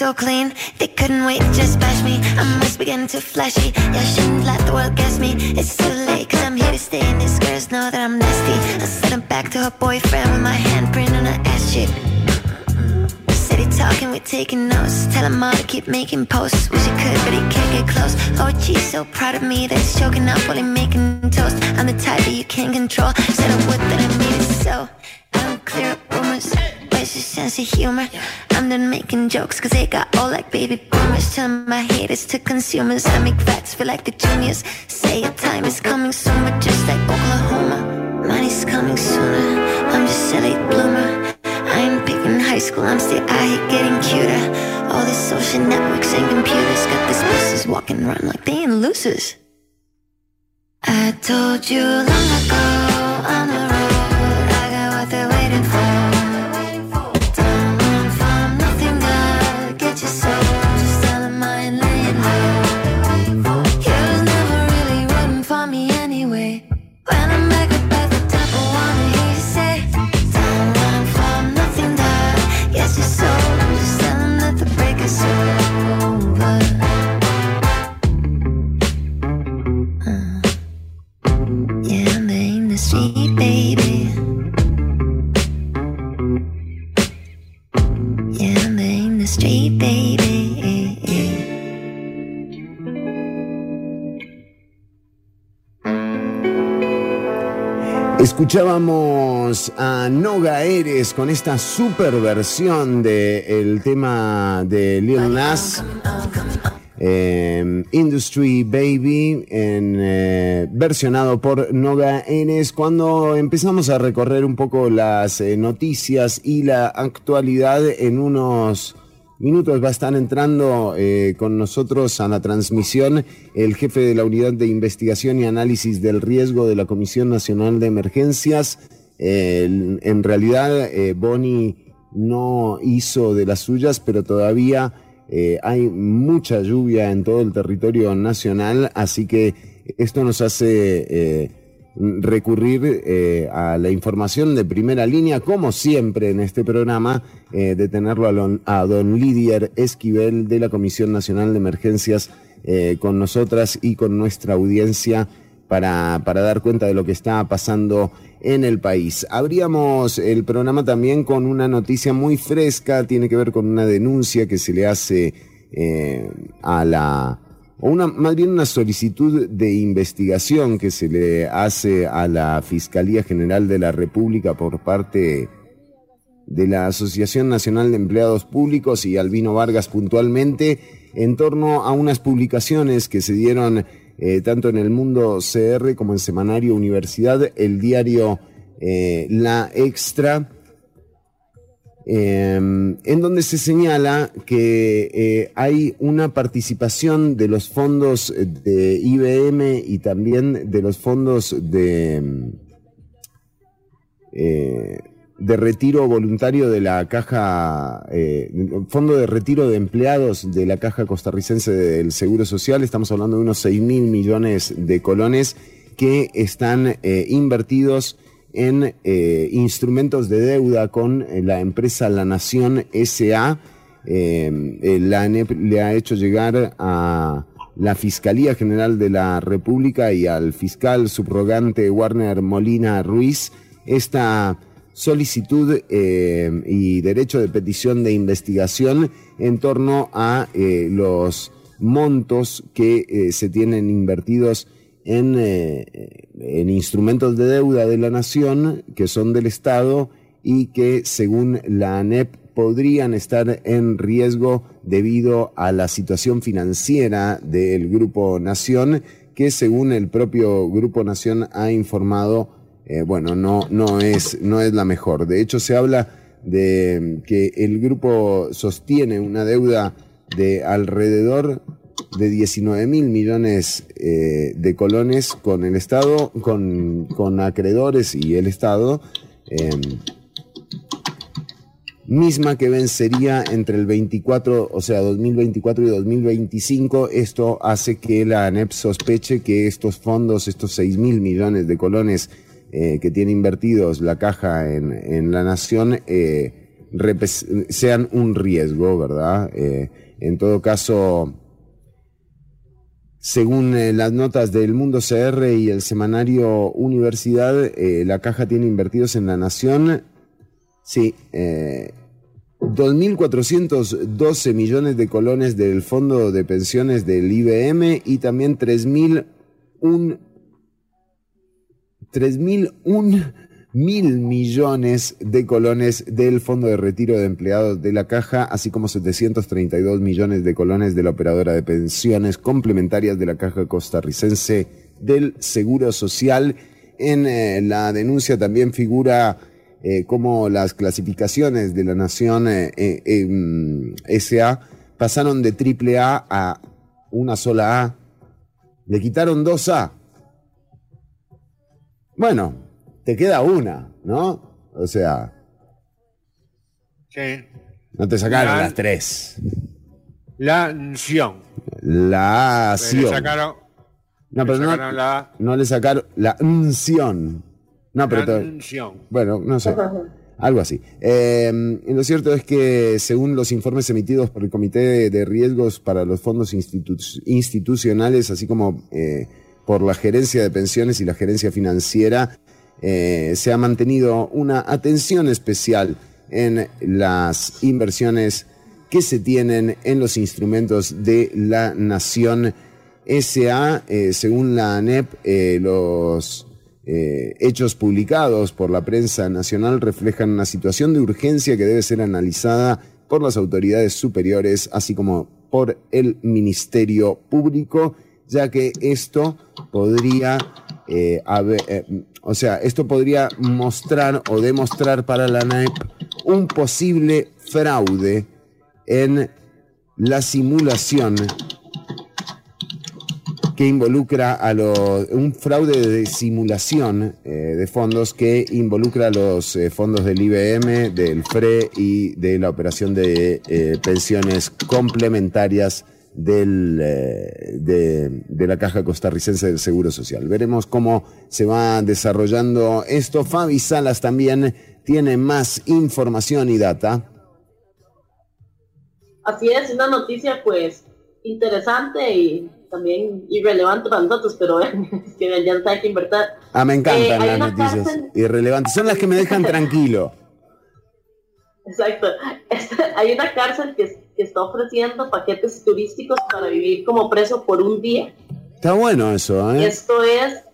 so clean. They couldn't wait to just bash me. I must be getting too flashy. Yeah, I shouldn't let the world guess me. It's too late cause I'm here to stay And these girls know that I'm nasty. I sent her back to her boyfriend With my handprint on her ass cheek City talking, we taking notes. Tell him all to keep making posts. Wish he could, but he can't get close. Oh she's so proud of me That he's choking up while he's making toast. I'm the type that you can't control. Said I would, I it so sense of humor. I'm done making jokes cause they got all like baby boomers. Turn my haters to consumers. I make facts feel like the juniors. Say your time is coming sooner, just like Oklahoma. Money's coming sooner. I'm just a late bloomer. I ain't picking high school, I'm still out here getting cuter. All these social networks and computers got these losers walking around like they ain't losers. I told you long ago I'm a Escuchábamos a Noga Eres con esta super versión del tema de Lil Nas. eh, Industry Baby, eh, versionado por Noga Eres, cuando empezamos a recorrer un poco las eh, noticias y la actualidad en unos minutos va a estar entrando eh, con nosotros a la transmisión el jefe de la Unidad de Investigación y Análisis del Riesgo de la Comisión Nacional de Emergencias. Eh, en- realidad, eh, Boni no hizo de las suyas, pero todavía eh, hay mucha lluvia en todo el territorio nacional, así que esto nos hace eh, recurrir eh, a la información de primera línea, como siempre en este programa, eh, de tenerlo a, lon- a don Lidier Esquivel de la Comisión Nacional de Emergencias eh, con nosotras y con nuestra audiencia para, para dar cuenta de lo que está pasando en el país. Abríamos el programa también con una noticia muy fresca, tiene que ver con una denuncia que se le hace eh, a la o una, más bien una solicitud de investigación que se le hace a la Fiscalía General de la República por parte de la Asociación Nacional de Empleados Públicos y Albino Vargas puntualmente en torno a unas publicaciones que se dieron eh, tanto en el mundo CR como en Semanario Universidad, el diario eh, La Extra, eh, en donde se señala que eh, hay una participación de los fondos de IBM y también de los fondos de, eh, de retiro voluntario de la caja, eh, fondo de retiro de empleados de la caja costarricense del Seguro Social. Estamos hablando de unos 6 mil millones de colones que están invertidos en eh, instrumentos de deuda con eh, la empresa La Nación SA. Eh, eh, la ANEP le ha hecho llegar a la Fiscalía General de la República y al fiscal subrogante Warner Molina Ruiz esta solicitud y derecho de petición de investigación en torno a los montos que se tienen invertidos en, eh, en instrumentos de deuda de la nación que son del Estado y que según la ANEP podrían estar en riesgo debido a la situación financiera del Grupo Nación, que según el propio Grupo Nación ha informado, eh, bueno, no, no, es, no es la mejor. De hecho, se habla de que el grupo sostiene una deuda de alrededor de 19 mil millones eh, de colones con el Estado, con, con acreedores y el Estado. eh, misma que vencería entre el 24, o sea, 2024 y 2025. Esto hace que la ANEP sospeche que estos fondos, estos 6 mil millones de colones eh, que tiene invertidos la caja en, en la nación, eh, sean un riesgo, ¿verdad? En todo caso, según eh, las notas del Mundo CR y el semanario Universidad, eh, la caja tiene invertidos en la nación Sí, eh, 2.412 millones de colones del fondo de pensiones del IBM y también 3.001 3.001 mil millones de colones del fondo de retiro de empleados de la caja, así como 732 millones de colones de la operadora de pensiones complementarias de la caja costarricense del Seguro Social. En eh, la denuncia también figura eh, cómo las clasificaciones de la nación eh, eh, SA pasaron de triple A a una sola A. Le quitaron dos A. Bueno, te queda una, ¿no? O sea, Sí. no te sacaron La- las tres. La nación. La Le acción. sacaron, No, pero le no, sacaron la no le sacaron la unción. No, pero to- nación. bueno, no sé. Algo así. Eh, lo cierto es que, según los informes emitidos por el Comité de, de Riesgos para los Fondos institu- Institucionales, así como eh, por la Gerencia de Pensiones y la Gerencia Financiera, eh, se ha mantenido una atención especial en las inversiones que se tienen en los instrumentos de la nación SA. Eh, según la ANEP, eh, los hechos publicados por la prensa nacional reflejan una situación de urgencia que debe ser analizada por las autoridades superiores, así como por el Ministerio Público, ya que esto podría haber, o sea, esto podría mostrar o demostrar para la ANEP un posible fraude en la simulación que involucra a los un fraude de simulación eh, de fondos que involucra a los eh, fondos del IBM, del FRE y de la operación de eh, pensiones complementarias del, eh, de, de la Caja Costarricense del Seguro Social. Veremos cómo se va desarrollando esto. Fabi Salas también tiene más información y data. Así es, una noticia pues interesante y también irrelevante para nosotros, pero es que ya hay que invertir. Ah, me encantan Eh, hay las noticias cárcel- irrelevantes. Son las que me dejan tranquilo. Exacto. Este, hay una cárcel que, que está ofreciendo paquetes turísticos para vivir como preso por un día. Está bueno eso, ¿eh? Esto es,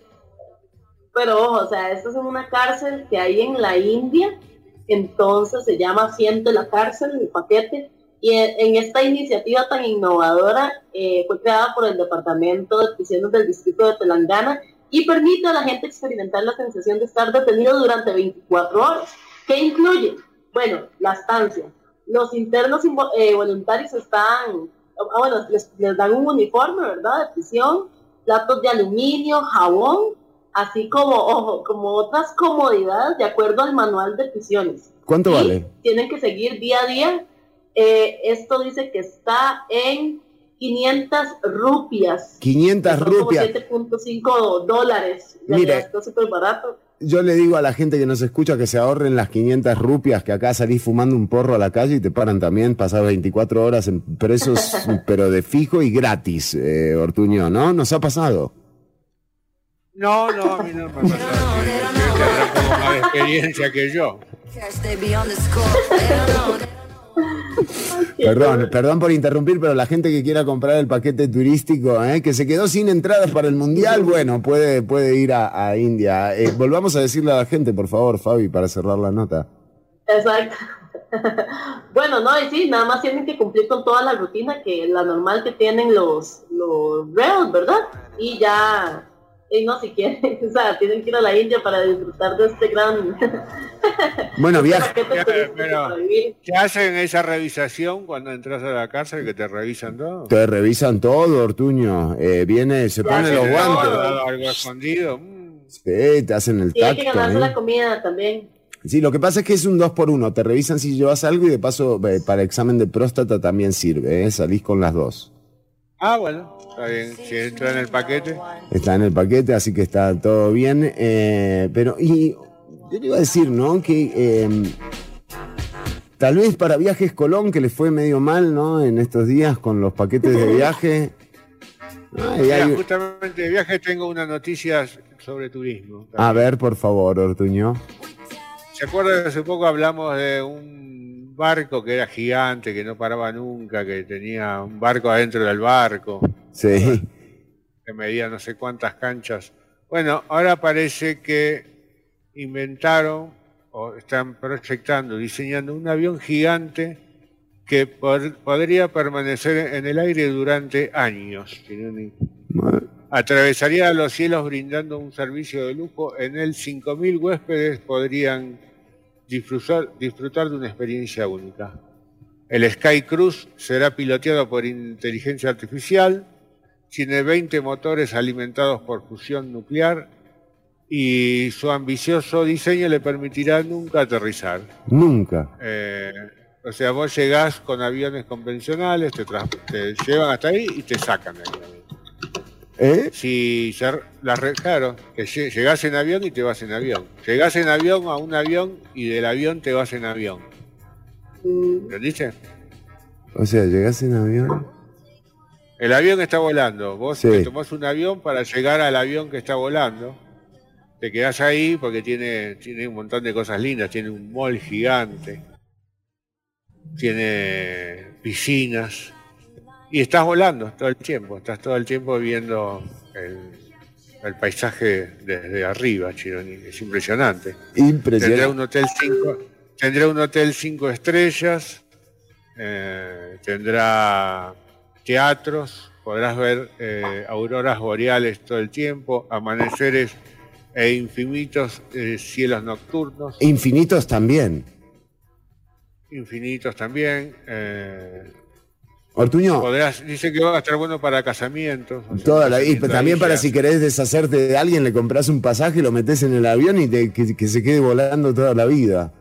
pero ojo, o sea, esto es en una cárcel que hay en la India, entonces se llama Siente la cárcel, el paquete, y en, en esta iniciativa tan innovadora eh, fue creada por el Departamento de Prisiones del Distrito de Telangana y permite a la gente experimentar la sensación de estar detenido durante 24 horas. ¿Qué incluye? Bueno, la estancia. Los internos eh, voluntarios están, ah, bueno, les, les dan un uniforme, ¿verdad? De prisión, platos de aluminio, jabón, así como, ojo, como otras comodidades de acuerdo al manual de prisiones. ¿Cuánto Y vale? Tienen que seguir día a día. Eh, esto dice que está en 500 rupias. 500 Son como rupias. 7.5 dólares. Mire. está súper barato. Yo le digo a la gente que nos escucha que se ahorren las 500 rupias, que acá salís fumando un porro a la calle y te paran también, pasás 24 horas en presos, pero de fijo y gratis, eh, Ortuño, ¿no? Nos ha pasado. No, no, a mí no me pasa. Tendrá como más experiencia que yo. Perdón, perdón por interrumpir, pero la gente que quiera comprar el paquete turístico, ¿eh? que se quedó sin entradas para el Mundial, bueno, puede, puede ir a, India. Eh, volvamos a decirle a la gente, por favor, Fabi, para cerrar la nota. Exacto. bueno, no, y sí, nada más tienen que cumplir con toda la rutina que la normal que tienen los, los ¿verdad? Y ya, y no si quieren, o sea, tienen que ir a la India para disfrutar de este gran Bueno, viaje. paquete turístico Pero, para vivir. ¿Te hacen esa revisación cuando entras a la cárcel que te revisan todo? Te revisan todo, Ortuño. Eh, viene, se pone los ¿Te guantes. algo escondido? Mm. Sí, te hacen el Y hay que tacto. ganarse ¿eh? la comida también. Sí, lo que pasa es que es un 2 por 1 Te revisan si llevas algo y de paso eh, para examen de próstata también sirve. ¿eh? Salís con las dos. Ah, bueno, está bien. Si entra en el paquete. Está en el paquete, así que está todo bien. eh, pero, y yo le iba a decir, ¿no? Que eh, tal vez para Viajes Colón, que le fue medio mal, ¿no? En estos días con los paquetes de viaje. Ay, Mira, ay, justamente de viaje tengo una noticia sobre turismo. a ver, por favor, Ortuño. ¿Se acuerdan que hace poco hablamos de un barco que era gigante, que no paraba nunca, que tenía un barco adentro del barco, Sí. que medía no sé cuántas canchas? Bueno, ahora parece que inventaron o están proyectando, diseñando un avión gigante que pod- podría permanecer en el aire durante años. Atravesaría los cielos brindando un servicio de lujo. En él 5.000 huéspedes podrían disfrutar, disfrutar de una experiencia única. El Sky Cruise será piloteado por inteligencia artificial, tiene 20 motores alimentados por fusión nuclear y su ambicioso diseño le permitirá nunca aterrizar. Nunca. Eh, o sea, vos llegás con aviones convencionales, te, te llevan hasta ahí y te sacan de ahí. ¿Eh? Si la claro, que lle- llegás en avión y te vas en avión. Llegás en avión a un avión y del avión te vas en avión. ¿Entendiste? O sea, llegás en avión. El avión está volando. Vos Sí. te tomás un avión para llegar al avión que está volando. Te quedás ahí porque tiene, tiene un montón de cosas lindas. Tiene un mall gigante. Tiene piscinas. Y estás volando todo el tiempo. Estás todo el tiempo viendo el, el paisaje desde arriba, Chironi. Es impresionante. Impresionante. Tendrá un hotel cinco, tendrá un hotel cinco estrellas, eh, tendrá teatros, podrás ver eh, auroras boreales todo el tiempo, amaneceres e infinitos eh, cielos nocturnos, Infinitos también. infinitos también. Ortuño, podrás, dice que va a estar bueno para casamientos. o sea, toda la, y también para si querés deshacerte de alguien, le compras un pasaje, lo metes en el avión y te- que, que se quede volando toda la vida.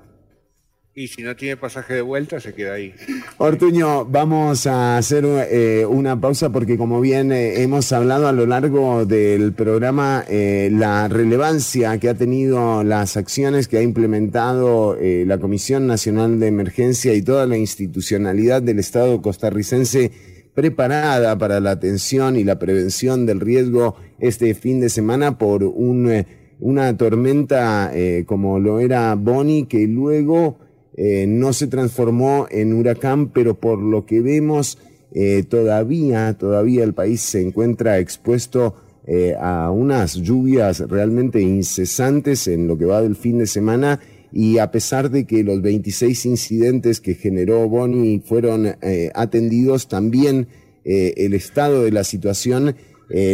Y si no tiene pasaje de vuelta, se queda ahí. Ortuño, vamos a hacer eh, una pausa porque como bien eh, hemos hablado a lo largo del programa, eh, la relevancia que ha tenido las acciones que ha implementado la Comisión Nacional de Emergencia y toda la institucionalidad del Estado costarricense preparada para la atención y la prevención del riesgo este fin de semana por un, una tormenta como lo era Bonnie que luego eh, no se transformó en huracán, pero por lo que vemos eh, todavía, todavía el país se encuentra expuesto eh, a unas lluvias realmente incesantes en lo que va del fin de semana. Y a pesar de que los 26 incidentes que generó Bonnie fueron atendidos, también el estado de la situación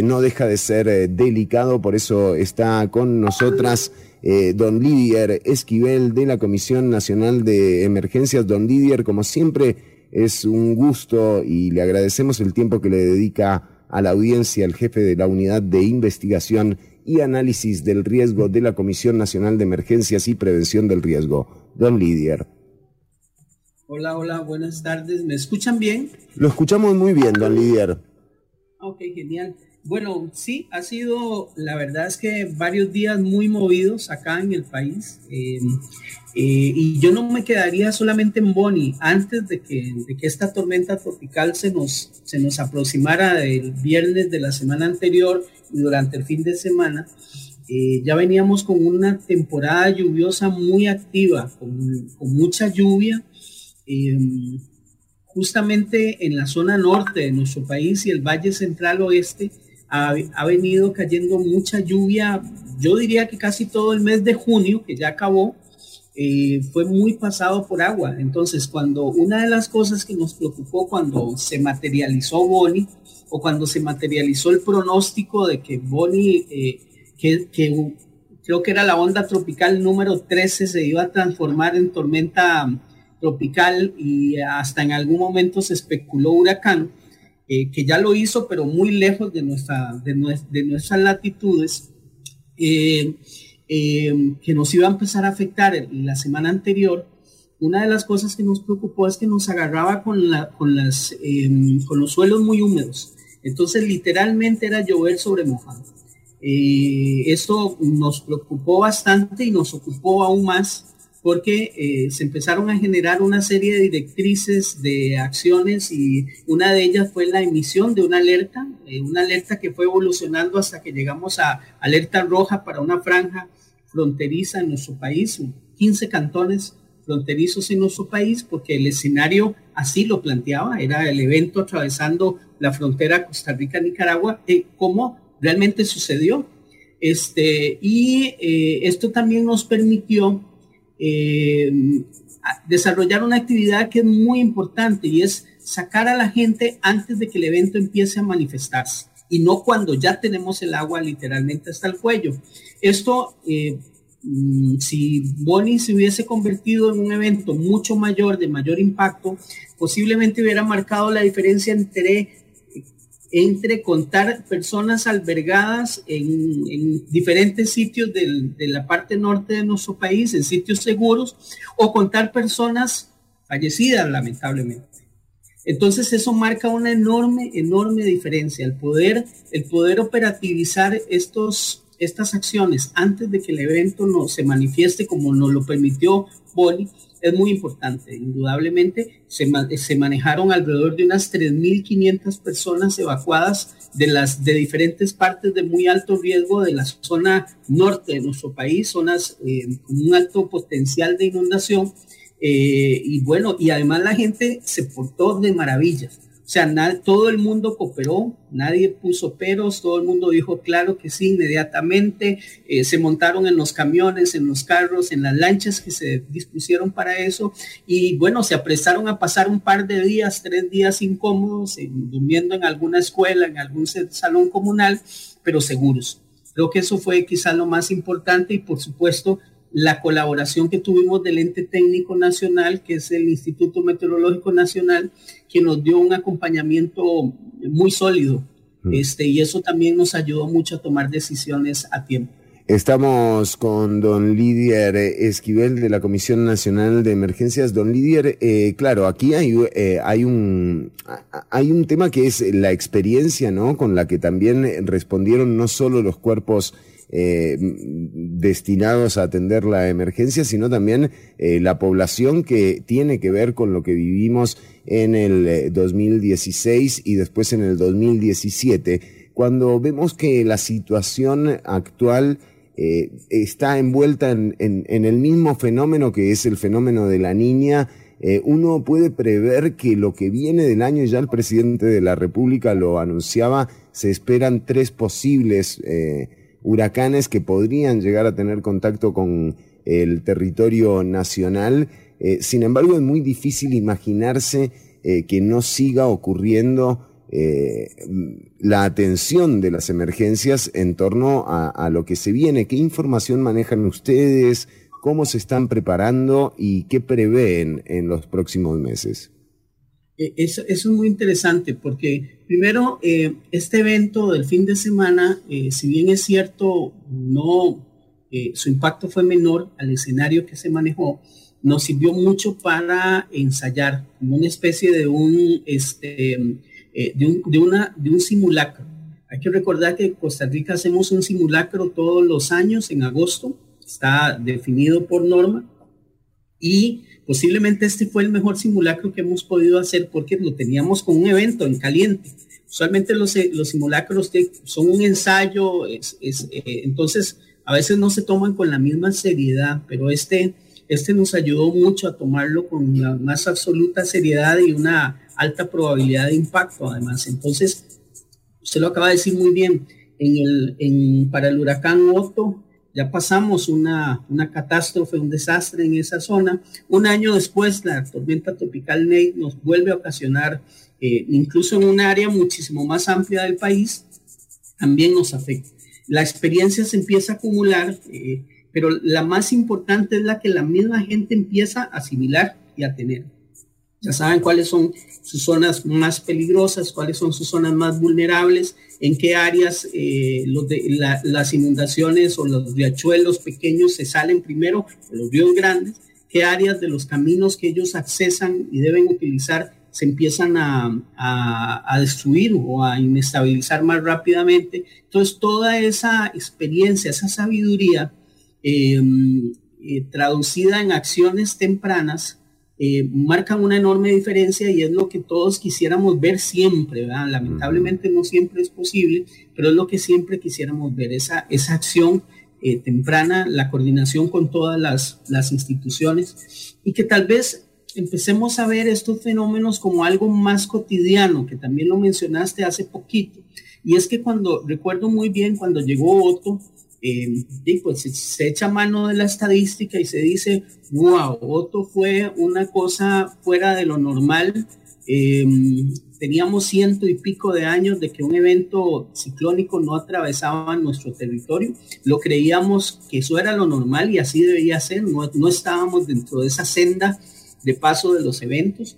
no deja de ser delicado, por eso está con nosotras eh, don Lidier Esquivel de la Comisión Nacional de Emergencias. Don Lidier, como siempre, es un gusto y le agradecemos el tiempo que le dedica a la audiencia el jefe de la Unidad de Investigación y Análisis del Riesgo de la Comisión Nacional de Emergencias y Prevención del Riesgo. Don Lidier. Hola, hola, buenas tardes. ¿Me escuchan bien? Lo escuchamos muy bien, don Lidier. Ok, genial. Bueno, sí, ha sido, la verdad es que varios días muy movidos acá en el país. eh, eh, y yo no me quedaría solamente en Bonnie. Antes de que, de que esta tormenta tropical se nos, se nos aproximara el viernes de la semana anterior y durante el fin de semana, eh, ya veníamos con una temporada lluviosa muy activa, con, con mucha lluvia. eh, justamente en la zona norte de nuestro país y el Valle Central Oeste ha, venido cayendo mucha lluvia, yo diría que casi todo el mes de junio, que ya acabó, eh, fue muy pasado por agua. Entonces, cuando una de las cosas que nos preocupó cuando se materializó Bonnie o cuando se materializó el pronóstico de que Bonnie, eh, que, que creo que era la onda tropical número 13, se iba a transformar en tormenta tropical y hasta en algún momento se especuló huracán, eh, que ya lo hizo, pero muy lejos de, nuestra, de, de nuestras latitudes, eh, eh, que nos iba a empezar a afectar la semana anterior. Una de las cosas que nos preocupó es que nos agarraba con, la, con, las, eh, con los suelos muy húmedos. Entonces, literalmente era llover sobre mojado. Esto nos preocupó bastante y nos ocupó aún más porque eh, se empezaron a generar una serie de directrices de acciones y una de ellas fue la emisión de una alerta, eh, una alerta que fue evolucionando hasta que llegamos a alerta roja para una franja fronteriza en nuestro país, 15 cantones fronterizos en nuestro país, porque el escenario así lo planteaba, era el evento atravesando la frontera Costa Rica-Nicaragua, eh, como realmente sucedió. Este, y eh, esto también nos permitió eh, desarrollar una actividad que es muy importante y es sacar a la gente antes de que el evento empiece a manifestarse y no cuando ya tenemos el agua literalmente hasta el cuello. Esto eh, mm, si Bonnie se hubiese convertido en un evento mucho mayor, de mayor impacto, posiblemente hubiera marcado la diferencia entre entre contar personas albergadas en, en diferentes sitios de la parte norte de nuestro país, en sitios seguros, o contar personas fallecidas, lamentablemente. Entonces eso marca una enorme, enorme diferencia. El poder, el poder operativizar estos, estas acciones antes de que el evento no se manifieste como nos lo permitió Boli es muy importante. Indudablemente se, se manejaron alrededor de unas 3.500 personas evacuadas de las de diferentes partes de muy alto riesgo de la zona norte de nuestro país, zonas eh, con un alto potencial de inundación. Eh, y bueno, y además la gente se portó de maravillas. O sea, todo el mundo cooperó, nadie puso peros, todo el mundo dijo claro que sí inmediatamente. eh, se montaron en los camiones, en los carros, en las lanchas que se dispusieron para eso. Y bueno, se apresaron a pasar un par de días, tres días incómodos, en- durmiendo en alguna escuela, en algún salón comunal, pero seguros. Creo que eso fue quizá lo más importante y por supuesto la colaboración que tuvimos del ente técnico nacional, que es el Instituto Meteorológico Nacional, que nos dio un acompañamiento muy sólido. Este, y eso también nos ayudó mucho a tomar decisiones a tiempo. Estamos con don Lidier Esquivel de la Comisión Nacional de Emergencias. Don Lidier, eh, claro, aquí hay, eh, hay, un, hay un tema que es la experiencia, ¿no? Con la que también respondieron no solo los cuerpos eh, destinados a atender la emergencia, sino también eh, la población que tiene que ver con lo que vivimos en el eh, 2016 y después en el 2017, cuando vemos que la situación actual eh, está envuelta en, en- en el mismo fenómeno que es el fenómeno de la niña, eh, uno puede prever que lo que viene del año, ya el presidente de la República lo anunciaba, se esperan tres posibles eh, huracanes que podrían llegar a tener contacto con el territorio nacional. Eh, sin embargo, es muy difícil imaginarse eh, que no siga ocurriendo eh, la atención de las emergencias en torno a, a lo que se viene. ¿Qué información manejan ustedes? ¿Cómo se están preparando y qué prevén en los próximos meses? Eh, Eso, eso es muy interesante porque primero eh, este evento del fin de semana, eh, si bien es cierto, no, eh, su impacto fue menor al escenario que se manejó, nos sirvió mucho para ensayar como una especie de un, este, eh, de un, de una, de un simulacro. Hay que recordar que en Costa Rica hacemos un simulacro todos los años en agosto, está definido por norma y posiblemente este fue el mejor simulacro que hemos podido hacer porque lo teníamos con un evento en caliente. Usualmente los, eh, los simulacros son un ensayo, eh, entonces a veces no se toman con la misma seriedad, pero este, este nos ayudó mucho a tomarlo con la más absoluta seriedad y una alta probabilidad de impacto además. Entonces, usted lo acaba de decir muy bien, en el, en, para el huracán Otto ya pasamos una, una catástrofe, un desastre en esa zona. Un año después, la tormenta tropical Nate nos vuelve a ocasionar, eh, incluso en un área muchísimo más amplia del país, también nos afecta. La experiencia se empieza a acumular, eh, pero la más importante es la que la misma gente empieza a asimilar y a tener. Ya saben cuáles son sus zonas más peligrosas, cuáles son sus zonas más vulnerables, en qué áreas eh, las inundaciones o los riachuelos pequeños se salen primero, los ríos grandes, qué áreas de los caminos que ellos accesan y deben utilizar se empiezan a, a, a destruir o a inestabilizar más rápidamente. Entonces, toda esa experiencia, esa sabiduría eh, eh, traducida en acciones tempranas, eh, marcan una enorme diferencia y es lo que todos quisiéramos ver siempre, ¿verdad? Lamentablemente no siempre es posible, pero es lo que siempre quisiéramos ver, esa, esa acción eh, temprana, la coordinación con todas las, las instituciones y que tal vez empecemos a ver estos fenómenos como algo más cotidiano, que también lo mencionaste hace poquito. Y es que cuando, recuerdo muy bien cuando llegó Otto, eh, pues se, echa mano de la estadística y se dice, wow, Otto fue una cosa fuera de lo normal, eh, teníamos ciento y pico de años de que un evento ciclónico no atravesaba nuestro territorio. Lo creíamos que eso era lo normal y así debía ser. No, no estábamos dentro de esa senda de paso de los eventos.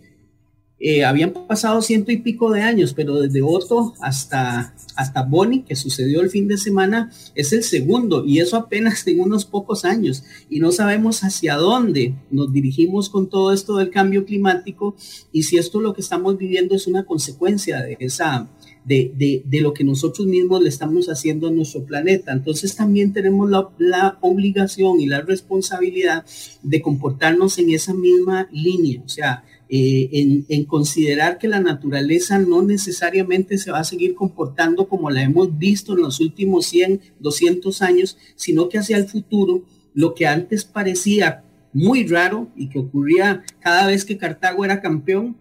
Eh, habían pasado ciento y pico de años, pero desde Otto hasta, hasta Bonnie, que sucedió el fin de semana, es el segundo, y eso apenas en unos pocos años. Y no sabemos hacia dónde nos dirigimos con todo esto del cambio climático y si esto lo que estamos viviendo es una consecuencia de esa. De, de, de lo que nosotros mismos le estamos haciendo a nuestro planeta. Entonces también tenemos la, la obligación y la responsabilidad de comportarnos en esa misma línea. O sea, eh, en, en, considerar que la naturaleza no necesariamente se va a seguir comportando como la hemos visto en los últimos 100, 200 años, sino que hacia el futuro, lo que antes parecía muy raro y que ocurría cada vez que Cartago era campeón,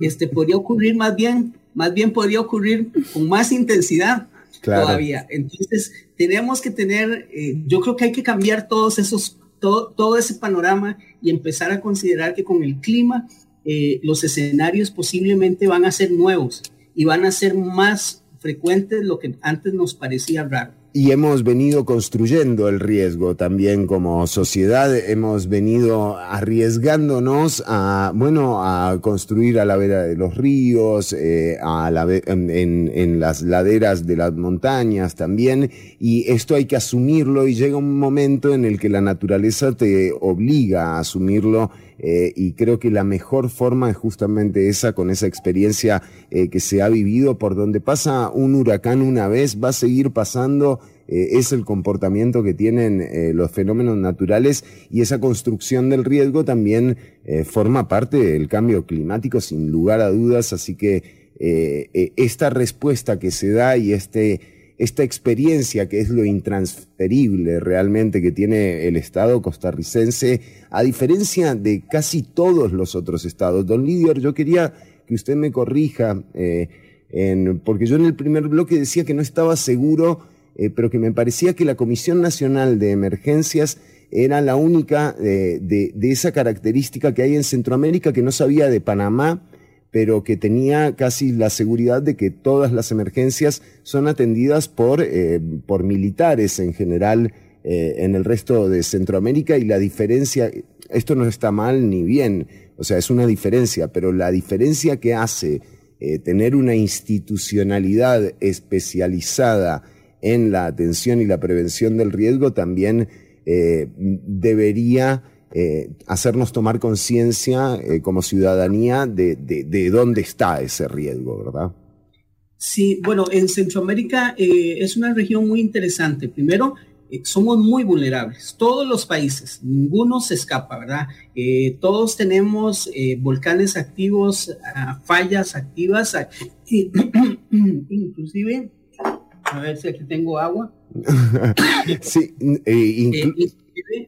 este, podría ocurrir más bien, más bien podría ocurrir con más intensidad claro. todavía. Entonces, tenemos que tener, eh, yo creo que hay que cambiar todos esos, todo, todo ese panorama y empezar a considerar que con el clima eh, los escenarios posiblemente van a ser nuevos y van a ser más frecuentes lo que antes nos parecía raro. Y hemos venido construyendo el riesgo también como sociedad, hemos venido arriesgándonos a, bueno, a construir a la vera de los ríos, eh, a en, las laderas de las montañas también, y esto hay que asumirlo y llega un momento en el que la naturaleza te obliga a asumirlo eh, y creo que la mejor forma es justamente esa, con esa experiencia eh, que se ha vivido, por donde pasa un huracán una vez, va a seguir pasando, eh, es el comportamiento que tienen los fenómenos naturales y esa construcción del riesgo también forma parte del cambio climático, sin lugar a dudas, así que esta respuesta que se da y este esta experiencia que es lo intransferible realmente que tiene el Estado costarricense, a diferencia de casi todos los otros estados. Don Lidior, yo quería que usted me corrija, eh, en, porque yo en el primer bloque decía que no estaba seguro, eh, pero que me parecía que la Comisión Nacional de Emergencias era la única eh, de, de esa característica que hay en Centroamérica que no sabía de Panamá, pero que tenía casi la seguridad de que todas las emergencias son atendidas por, eh, por militares en general eh, en el resto de Centroamérica y la diferencia, esto no está mal ni bien, o sea, es una diferencia, pero la diferencia que hace eh, tener una institucionalidad especializada en la atención y la prevención del riesgo también debería eh, hacernos tomar conciencia eh, como ciudadanía de, de, de, dónde está ese riesgo, ¿verdad? Sí, bueno, en Centroamérica eh, es una región muy interesante. Primero, somos muy vulnerables, todos los países, ninguno se escapa, ¿verdad? todos tenemos volcanes activos, ah, fallas activas, inclusive, a ver si aquí tengo agua. sí, inclusive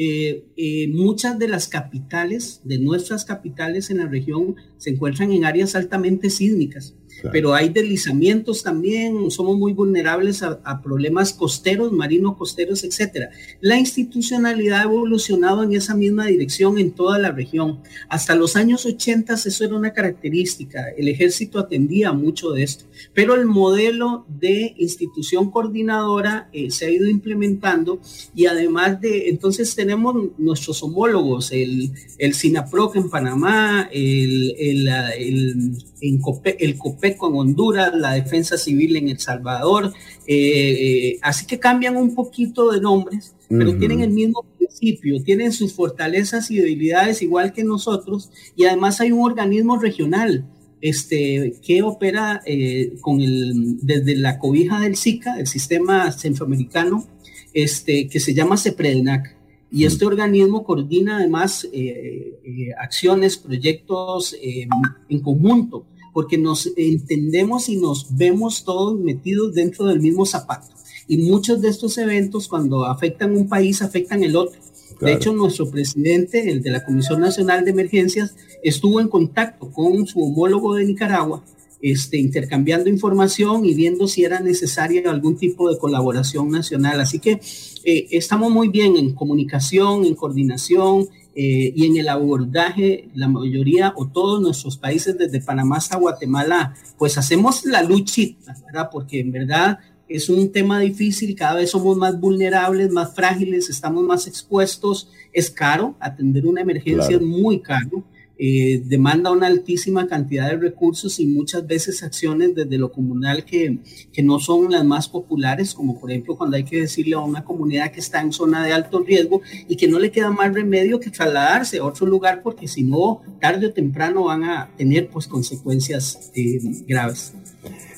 eh, eh, muchas de las capitales, de nuestras capitales en la región, se encuentran en áreas altamente sísmicas. Claro. Pero hay deslizamientos también, somos muy vulnerables a, problemas costeros, marinos costeros, etcétera. La institucionalidad ha evolucionado en esa misma dirección en toda la región. Hasta los años 80 eso era una característica. El ejército atendía mucho de esto. Pero el modelo de institución coordinadora eh, se ha ido implementando y además de, entonces tenemos nuestros homólogos, el, el SINAPROC en Panamá, el, el, el, el, el COPE con Honduras, la defensa civil en El Salvador, eh, eh, así que cambian un poquito de nombres, pero uh -huh. tienen el mismo principio, tienen sus fortalezas y debilidades igual que nosotros, y además hay un organismo regional este, que opera eh, con el, desde la cobija del SICA, el sistema centroamericano, este, que se llama CEPREDNAC. Y este organismo coordina además eh, eh, acciones, proyectos eh, en conjunto porque nos entendemos y nos vemos todos metidos dentro del mismo zapato. Y muchos de estos eventos, cuando afectan un país, afectan el otro. Claro. De hecho, nuestro presidente, el de la Comisión Nacional de Emergencias, estuvo en contacto con su homólogo de Nicaragua, este, intercambiando información y viendo si era necesaria algún tipo de colaboración nacional. Así que eh, estamos muy bien en comunicación, en coordinación, eh, y en el abordaje, la mayoría o todos nuestros países, desde Panamá hasta Guatemala, pues hacemos la luchita, ¿verdad? Porque en verdad es un tema difícil, cada vez somos más vulnerables, más frágiles, estamos más expuestos, es caro, atender una emergencia Claro. es muy caro, eh, demanda una altísima cantidad de recursos y muchas veces acciones desde lo comunal que, que no son las más populares, como por ejemplo cuando hay que decirle a una comunidad que está en zona de alto riesgo y que no le queda más remedio que trasladarse a otro lugar porque si no, tarde o temprano van a tener pues consecuencias eh, graves.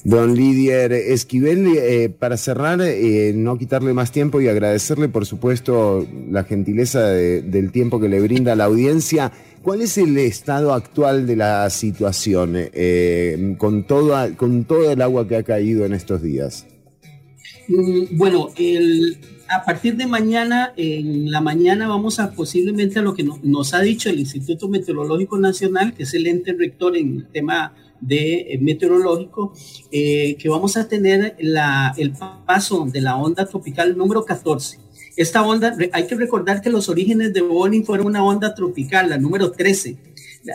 Don Lidier Esquivel, eh, para cerrar, eh, no quitarle más tiempo y agradecerle, por supuesto, la gentileza de- del tiempo que le brinda la audiencia. ¿Cuál es el estado actual de la situación eh, con, toda, con todo el agua que ha caído en estos días? Mm, Bueno, el, a partir de mañana, en la mañana vamos a posiblemente a lo que no- nos ha dicho el Instituto Meteorológico Nacional, que es el ente rector en el tema de eh, meteorológico, eh, que vamos a tener la, el paso de la onda tropical número 14. Esta onda, hay que recordar que los orígenes de Boni fueron una onda tropical, la número 13.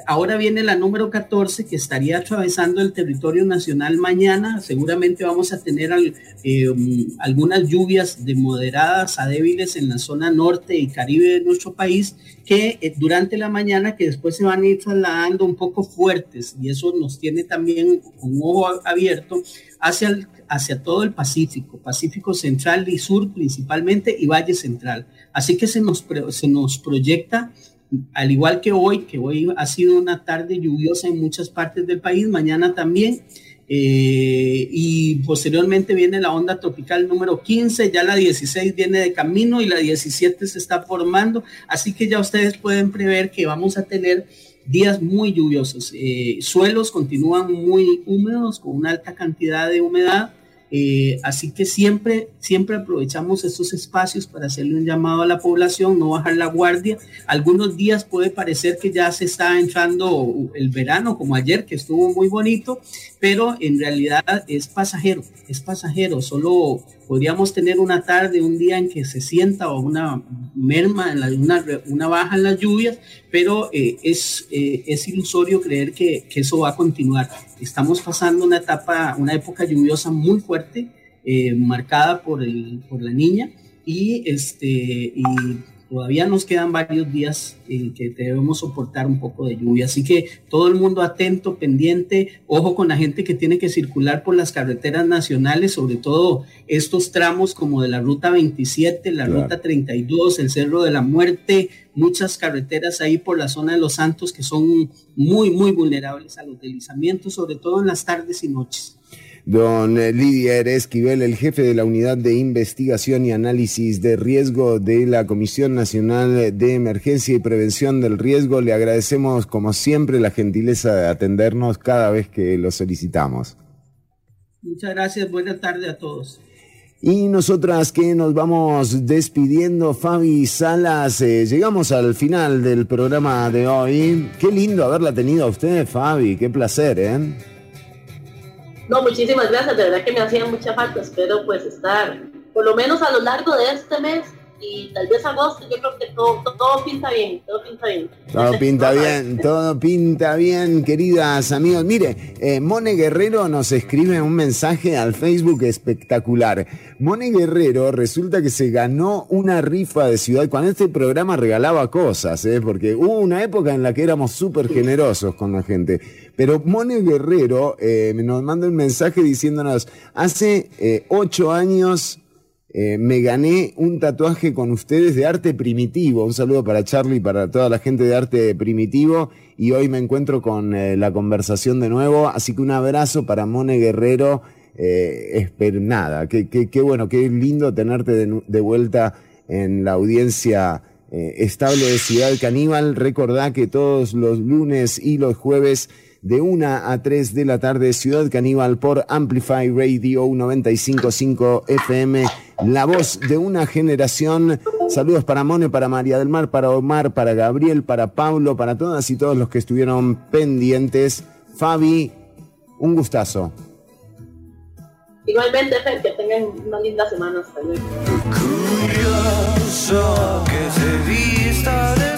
Ahora viene la número 14 que estaría atravesando el territorio nacional mañana. Seguramente vamos a tener al- eh, um, algunas lluvias de moderadas a débiles en la zona norte y caribe de nuestro país que eh, durante la mañana que después se van a ir trasladando un poco fuertes y eso nos tiene también un ojo abierto hacia, hacia todo el Pacífico, Pacífico Central y Sur principalmente y Valle Central. Así que se nos, se nos proyecta al igual que hoy, que hoy ha sido una tarde lluviosa en muchas partes del país, mañana también, eh, y posteriormente viene la onda tropical número 15, ya la 16 viene de camino y la 17 se está formando, así que ya ustedes pueden prever que vamos a tener días muy lluviosos. Eh, suelos continúan muy húmedos, con una alta cantidad de humedad. Eh, así que siempre, siempre aprovechamos estos espacios para hacerle un llamado a la población, no bajar la guardia. Algunos días puede parecer que ya se está entrando el verano, como ayer, que estuvo muy bonito, pero en realidad es pasajero, es pasajero. Solo podríamos tener una tarde, un día en que se sienta o una merma, una, una baja en las lluvias, pero eh, es, eh, es ilusorio creer que eso va a continuar. Estamos pasando una etapa, una época lluviosa muy fuerte, eh, marcada por, el, por la niña, y, este, y todavía nos quedan varios días en que debemos soportar un poco de lluvia. Así que todo el mundo atento, pendiente, ojo con la gente que tiene que circular por las carreteras nacionales, sobre todo estos tramos como de la ruta 27, la Claro. ruta 32, el Cerro de la Muerte, muchas carreteras ahí por la zona de Los Santos que son muy, muy vulnerables a los deslizamientos, sobre todo en las tardes y noches. Don Lidier Esquivel, el jefe de la Unidad de Investigación y Análisis de Riesgo de la Comisión Nacional de Emergencia y Prevención del Riesgo, le agradecemos como siempre la gentileza de atendernos cada vez que lo solicitamos. Muchas gracias, buena tarde a todos. Y nosotras que nos vamos despidiendo, Fabi Salas, eh, llegamos al final del programa de hoy. Qué lindo haberla tenido a usted, Fabi, qué placer, ¿eh? No, muchísimas gracias, de verdad que me hacía mucha falta. Espero pues estar por lo menos a lo largo de este mes y tal vez agosto. Yo creo que todo, todo pinta bien, todo pinta bien. Todo pinta bien, todo pinta bien, queridas amigos. Mire, eh, Mone Guerrero nos escribe un mensaje al Facebook espectacular. Mone Guerrero resulta que se ganó una rifa de ciudad. Cuando este programa regalaba cosas, ¿eh? porque hubo una época en la que éramos súper generosos con la gente. Pero Mone Guerrero eh, nos manda un mensaje diciéndonos, hace eh, ocho años eh, me gané un tatuaje con ustedes de arte primitivo. Un saludo para Charlie y para toda la gente de arte primitivo. Y hoy me encuentro con eh, la conversación de nuevo. Así que un abrazo para Mone Guerrero. Eh, nada, qué, qué- qué bueno, qué lindo tenerte de vuelta en la audiencia eh, estable de Ciudad Caníbal. Recordá que todos los lunes y los jueves de 1 a 3 de la tarde, Ciudad Caníbal por Amplify Radio 955 FM, la voz de una generación. Saludos para Mone, para María del Mar, para Omar, para Gabriel, para Pablo, para todas y todos los que estuvieron pendientes. Fabi, un gustazo. Igualmente, Fer, que tengan una linda semana. Hasta luego. Curioso que se vista de